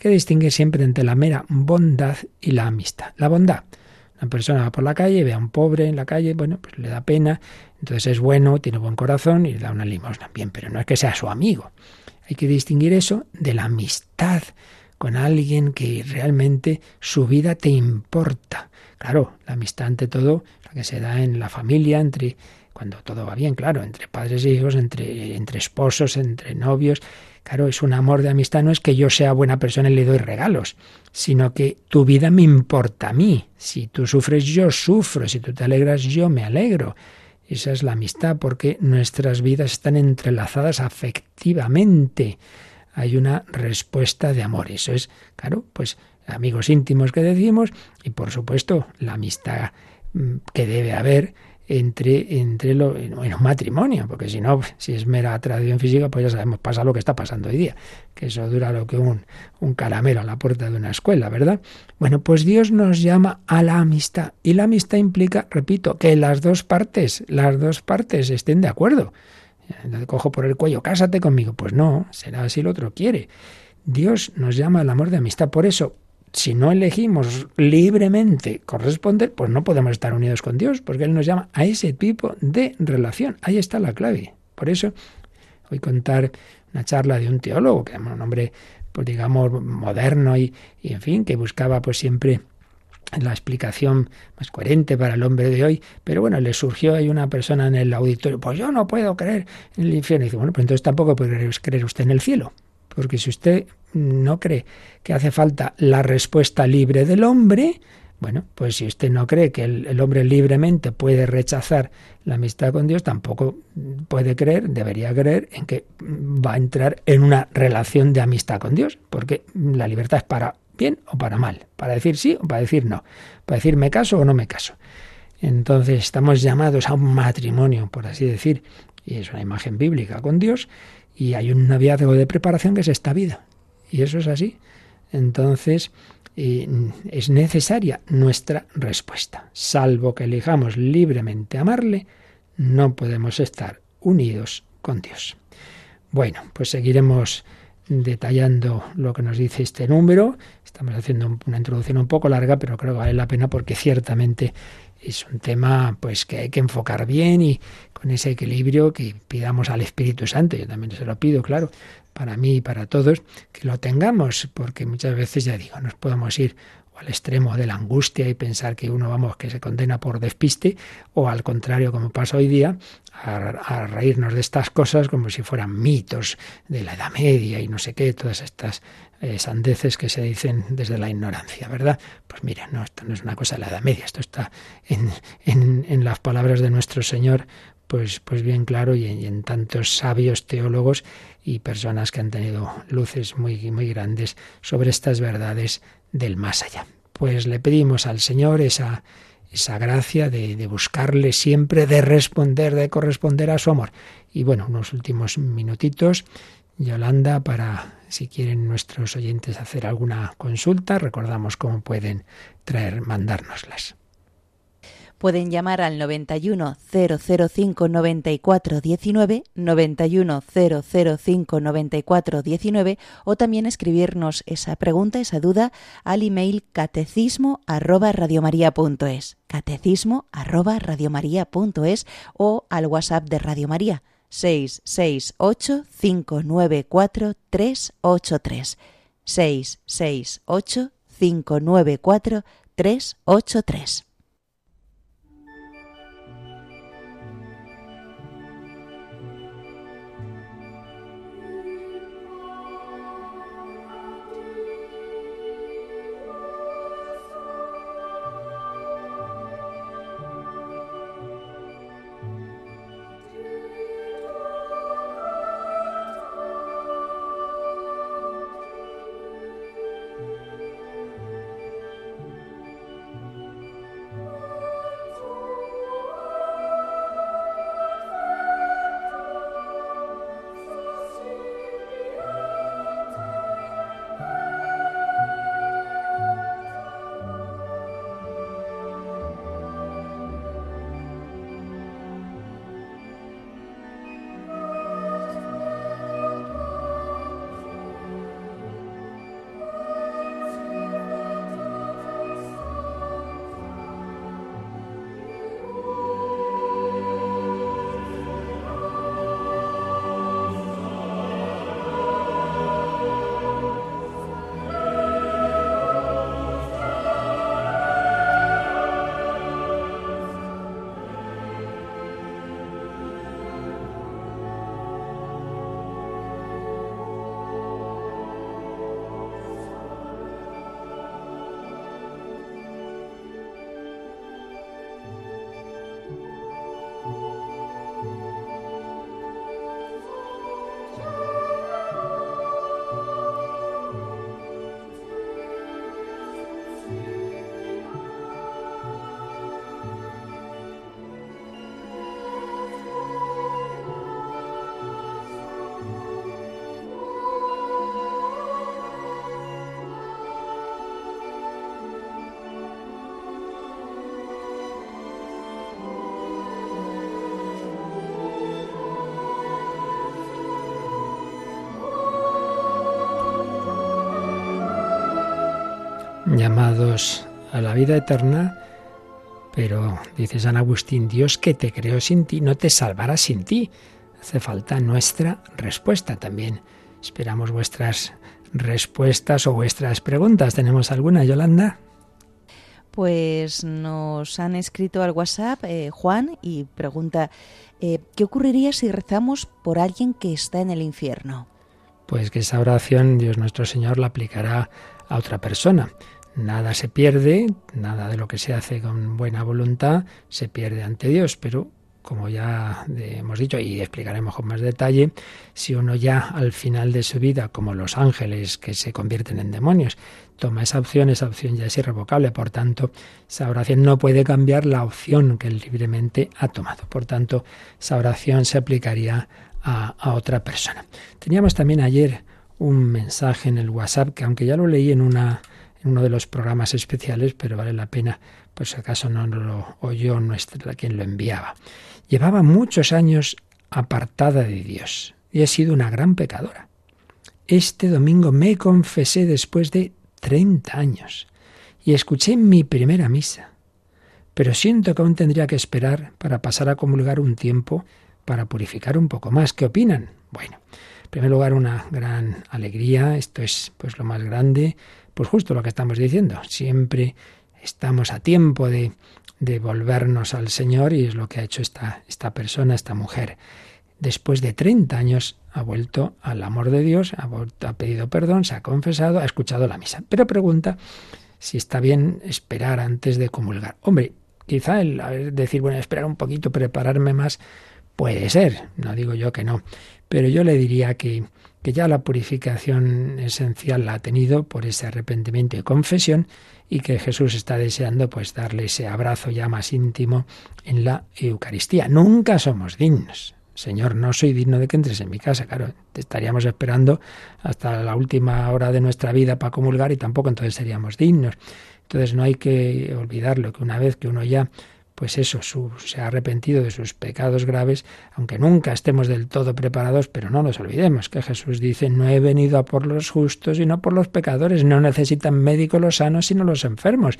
que distingue siempre entre la mera bondad y la amistad. La bondad. Una persona va por la calle, ve a un pobre en la calle, bueno, pues le da pena, entonces es bueno, tiene buen corazón y le da una limosna. Bien, pero no es que sea su amigo. Hay que distinguir eso de la amistad con alguien que realmente su vida te importa. Claro, la amistad ante todo, la que se da en la familia, entre cuando todo va bien, claro, entre padres e hijos, entre, entre esposos, entre novios, Claro, es un amor de amistad, no es que yo sea buena persona y le doy regalos, sino que tu vida me importa a mí. Si tú sufres, yo sufro. Si tú te alegras, yo me alegro. Esa es la amistad, porque nuestras vidas están entrelazadas afectivamente. Hay una respuesta de amor. Eso es, claro, pues amigos íntimos que decimos y por supuesto la amistad mm, que debe haber entre, entre lo, en un matrimonio, porque si no, si es mera tradición física, pues ya sabemos, pasa lo que está pasando hoy día, que eso dura lo que un, un caramelo a la puerta de una escuela, ¿verdad? Bueno, pues Dios nos llama a la amistad, y la amistad implica, repito, que las dos partes, las dos partes estén de acuerdo. Entonces cojo por el cuello, cásate conmigo. Pues no, será si el otro quiere. Dios nos llama al amor de amistad. Por eso, si no elegimos libremente corresponder, pues no podemos estar unidos con Dios, porque Él nos llama a ese tipo de relación. Ahí está la clave. Por eso, voy a contar una charla de un teólogo, que es un hombre, pues digamos, moderno y, en fin, que buscaba pues siempre la explicación más coherente para el hombre de hoy, pero bueno, le surgió ahí una persona en el auditorio, pues yo no puedo creer en el infierno. Y dice, bueno, pues entonces tampoco puede creer usted en el cielo, porque si usted no cree que hace falta la respuesta libre del hombre, bueno, pues si usted no cree que el, hombre libremente puede rechazar la amistad con Dios, tampoco puede creer, debería creer en que va a entrar en una relación de amistad con Dios, porque la libertad es para bien o para mal, para decir sí o para decir no, para decir me caso o no me caso. Entonces estamos llamados a un matrimonio, por así decir, y es una imagen bíblica con Dios, y hay un noviazgo de preparación que es esta vida. Y eso es así. Entonces, es necesaria nuestra respuesta. Salvo que elijamos libremente amarle, no podemos estar unidos con Dios. Bueno, pues seguiremos detallando lo que nos dice este número. Estamos haciendo una introducción un poco larga, pero creo que vale la pena porque ciertamente es un tema pues que hay que enfocar bien y con ese equilibrio que pidamos al Espíritu Santo, yo también se lo pido, claro, para mí y para todos, que lo tengamos, porque muchas veces ya digo, nos podemos ir al extremo de la angustia y pensar que uno, vamos, que se condena por despiste, o al contrario, como pasa hoy día, a, reírnos de estas cosas como si fueran mitos de la Edad Media y no sé qué, todas estas eh, sandeces que se dicen desde la ignorancia, ¿verdad? Pues mira, no, esto no es una cosa de la Edad Media, esto está en, en, en las palabras de nuestro Señor, pues, pues bien claro, y en, tantos sabios teólogos y personas que han tenido luces muy, muy grandes sobre estas verdades del más allá. Pues le pedimos al Señor esa, esa gracia de, de, buscarle siempre, de responder, de corresponder a su amor. Y bueno, unos últimos minutitos, Yolanda, para si quieren nuestros oyentes hacer alguna consulta, recordamos cómo pueden traer, mandárnoslas. Pueden llamar al 91 005 94 19, 91 005 94 19 o también escribirnos esa pregunta, esa duda al email catecismo arroba radiomaria.es, catecismo arroba radiomaria.es o al WhatsApp de Radio María 668 594 383 668 594 383. Llamados a la vida eterna, pero dice San Agustín, Dios que te creó sin ti, no te salvará sin ti. Hace falta nuestra respuesta también. Esperamos vuestras respuestas o vuestras preguntas. ¿Tenemos alguna, Yolanda? Pues nos han escrito al WhatsApp eh, Juan y pregunta, eh, ¿qué ocurriría si rezamos por alguien que está en el infierno? Pues que esa oración Dios nuestro Señor la aplicará a otra persona. Nada se pierde, nada de lo que se hace con buena voluntad se pierde ante Dios, pero como ya hemos dicho y explicaremos con más detalle, si uno ya al final de su vida, como los ángeles que se convierten en demonios, toma esa opción, esa opción ya es irrevocable, por tanto, esa oración no puede cambiar la opción que él libremente ha tomado. Por tanto, esa oración se aplicaría a, a otra persona. Teníamos también ayer un mensaje en el WhatsApp que aunque ya lo leí en una uno de los programas especiales, pero vale la pena, pues acaso no lo oyó nuestra, quien lo enviaba. Llevaba muchos años apartada de Dios y he sido una gran pecadora. Este domingo me confesé después de 30 años y escuché mi primera misa. Pero siento que aún tendría que esperar para pasar a comulgar un tiempo para purificar un poco más. ¿Qué opinan? Bueno, en primer lugar, una gran alegría. Esto es pues lo más grande pues justo lo que estamos diciendo, siempre estamos a tiempo de, de volvernos al Señor y es lo que ha hecho esta, esta persona, esta mujer. Después de 30 años ha vuelto al amor de Dios, ha, ha pedido perdón, se ha confesado, ha escuchado la misa. Pero pregunta si está bien esperar antes de comulgar. Hombre, quizá el decir, bueno, esperar un poquito, prepararme más, puede ser, no digo yo que no, pero yo le diría que que ya la purificación esencial la ha tenido por ese arrepentimiento y confesión y que Jesús está deseando pues darle ese abrazo ya más íntimo en la Eucaristía. Nunca somos dignos. Señor, no soy digno de que entres en mi casa. Claro, te estaríamos esperando hasta la última hora de nuestra vida para comulgar y tampoco entonces seríamos dignos. Entonces no hay que olvidarlo, que una vez que uno ya pues eso, se ha arrepentido de sus pecados graves, aunque nunca estemos del todo preparados, pero no nos olvidemos que Jesús dice, no he venido a por los justos, sino por los pecadores, no necesitan médicos los sanos, sino los enfermos.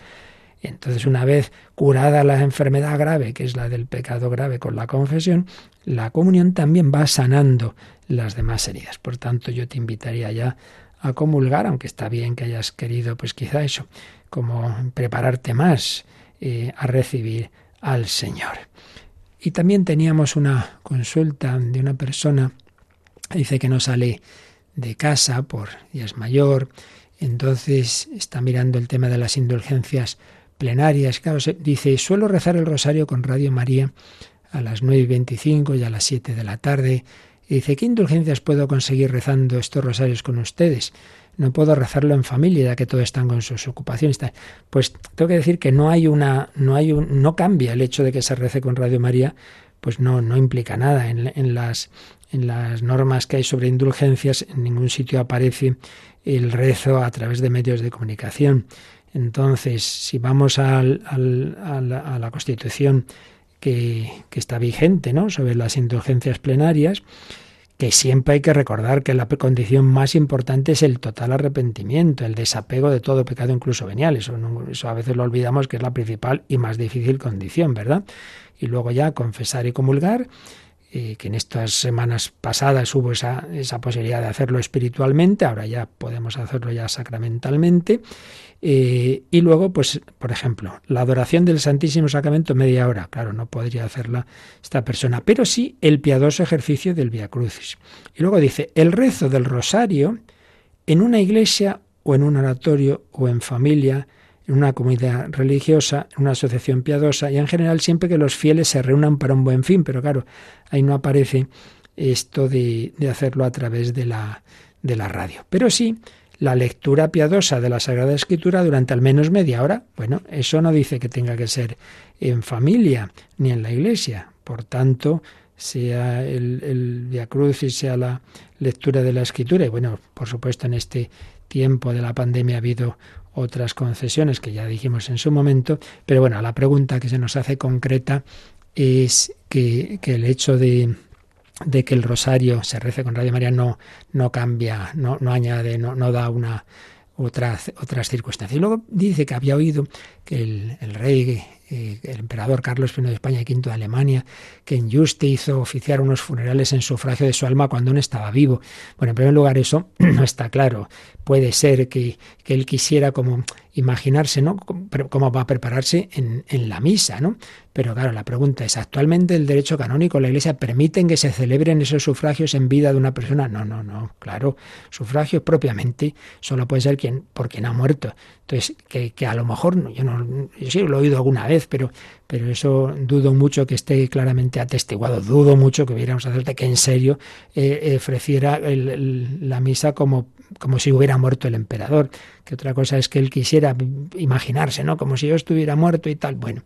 Y entonces, una vez curada la enfermedad grave, que es la del pecado grave con la confesión, la comunión también va sanando las demás heridas. Por tanto, yo te invitaría ya a comulgar, aunque está bien que hayas querido, pues quizá eso, como prepararte más eh, a recibir al Señor. Y también teníamos una consulta de una persona, dice que no sale de casa por ya es mayor, entonces está mirando el tema de las indulgencias plenarias. Claro, dice, suelo rezar el rosario con Radio María a las 9 y 25 y a las 7 de la tarde. Y dice, ¿qué indulgencias puedo conseguir rezando estos rosarios con ustedes? No puedo rezarlo en familia, ya que todos están con sus ocupaciones. Pues tengo que decir que no hay una, no hay un, no cambia el hecho de que se rece con Radio María, pues no, no implica nada. En, las, en las normas que hay sobre indulgencias, en ningún sitio aparece el rezo a través de medios de comunicación. Entonces, si vamos al, al, a, la, a, la, Constitución que, que, está vigente ¿no? sobre las indulgencias plenarias, que siempre hay que recordar que la condición más importante es el total arrepentimiento, el desapego de todo pecado, incluso venial. Eso, eso a veces lo olvidamos que es la principal y más difícil condición, ¿verdad? Y luego ya confesar y comulgar eh, que en estas semanas pasadas hubo esa, esa, posibilidad de hacerlo espiritualmente, ahora ya podemos hacerlo ya sacramentalmente. Eh, y luego, pues, por ejemplo, la adoración del Santísimo Sacramento media hora. Claro, no podría hacerla esta persona, pero sí el piadoso ejercicio del Via Crucis. Y luego dice, el rezo del rosario en una iglesia o en un oratorio o en familia en una comunidad religiosa, en una asociación piadosa y en general siempre que los fieles se reúnan para un buen fin, pero claro, ahí no aparece esto de, de hacerlo a través de la, de la radio. Pero sí la lectura piadosa de la Sagrada Escritura durante al menos media hora. Bueno, eso no dice que tenga que ser en familia ni en la iglesia. Por tanto, sea el, el Via Crucis, sea la lectura de la Escritura, y bueno, por supuesto en este tiempo de la pandemia ha habido otras concesiones que ya dijimos en su momento, pero bueno, la pregunta que se nos hace concreta es que, que el hecho de, de, que el rosario se rece con Radio María no, no cambia, no, no añade, no, no da una otras, otras circunstancias. Y luego dice que había oído que el, el rey eh, el emperador Carlos I de España y V de Alemania, que en Juste hizo oficiar unos funerales en sufragio de su alma cuando aún estaba vivo. Bueno, en primer lugar, eso no está claro. Puede ser que, que él quisiera como imaginarse, ¿no? Cómo va a prepararse en, en, la misa, ¿no? Pero claro, la pregunta es, ¿actualmente el derecho canónico, la Iglesia, permiten que se celebren esos sufragios en vida de una persona? No, no, no, claro. Sufragios propiamente solo puede ser quien, por quien ha muerto. Entonces, que, que a lo mejor, yo, no, yo sí lo he oído alguna vez, pero, pero eso dudo mucho que esté claramente atestiguado. Dudo mucho que hubiéramos hacerte que en serio eh, ofreciera el, el, la misa como, como si hubiera muerto el emperador. Que otra cosa es que él quisiera imaginarse, ¿no? Como si yo estuviera muerto y tal. Bueno,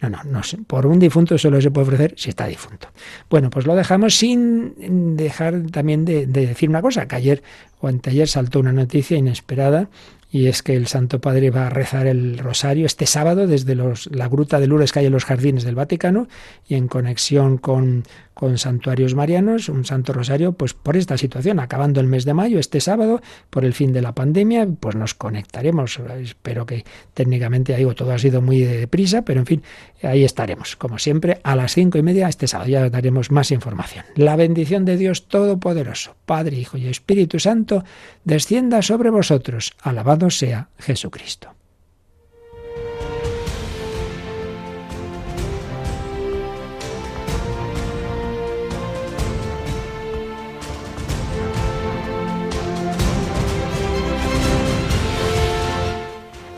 no, no, no sé. Por un difunto solo se puede ofrecer si está difunto. Bueno, pues lo dejamos sin dejar también de, de decir una cosa, que ayer o anteayer saltó una noticia inesperada y es que el Santo Padre va a rezar el rosario este sábado desde la gruta de Lourdes que hay en los jardines del Vaticano y en conexión con, con santuarios marianos, un santo rosario, pues por esta situación, acabando el mes de mayo, este sábado, por el fin de la pandemia, pues nos conectaremos. Espero que técnicamente, digo, todo ha sido muy deprisa, pero en fin, ahí estaremos, como siempre, a las cinco y media este sábado. Ya daremos más información. La bendición de Dios Todopoderoso, Padre, Hijo y Espíritu Santo, descienda sobre vosotros. Alabado sea Jesucristo.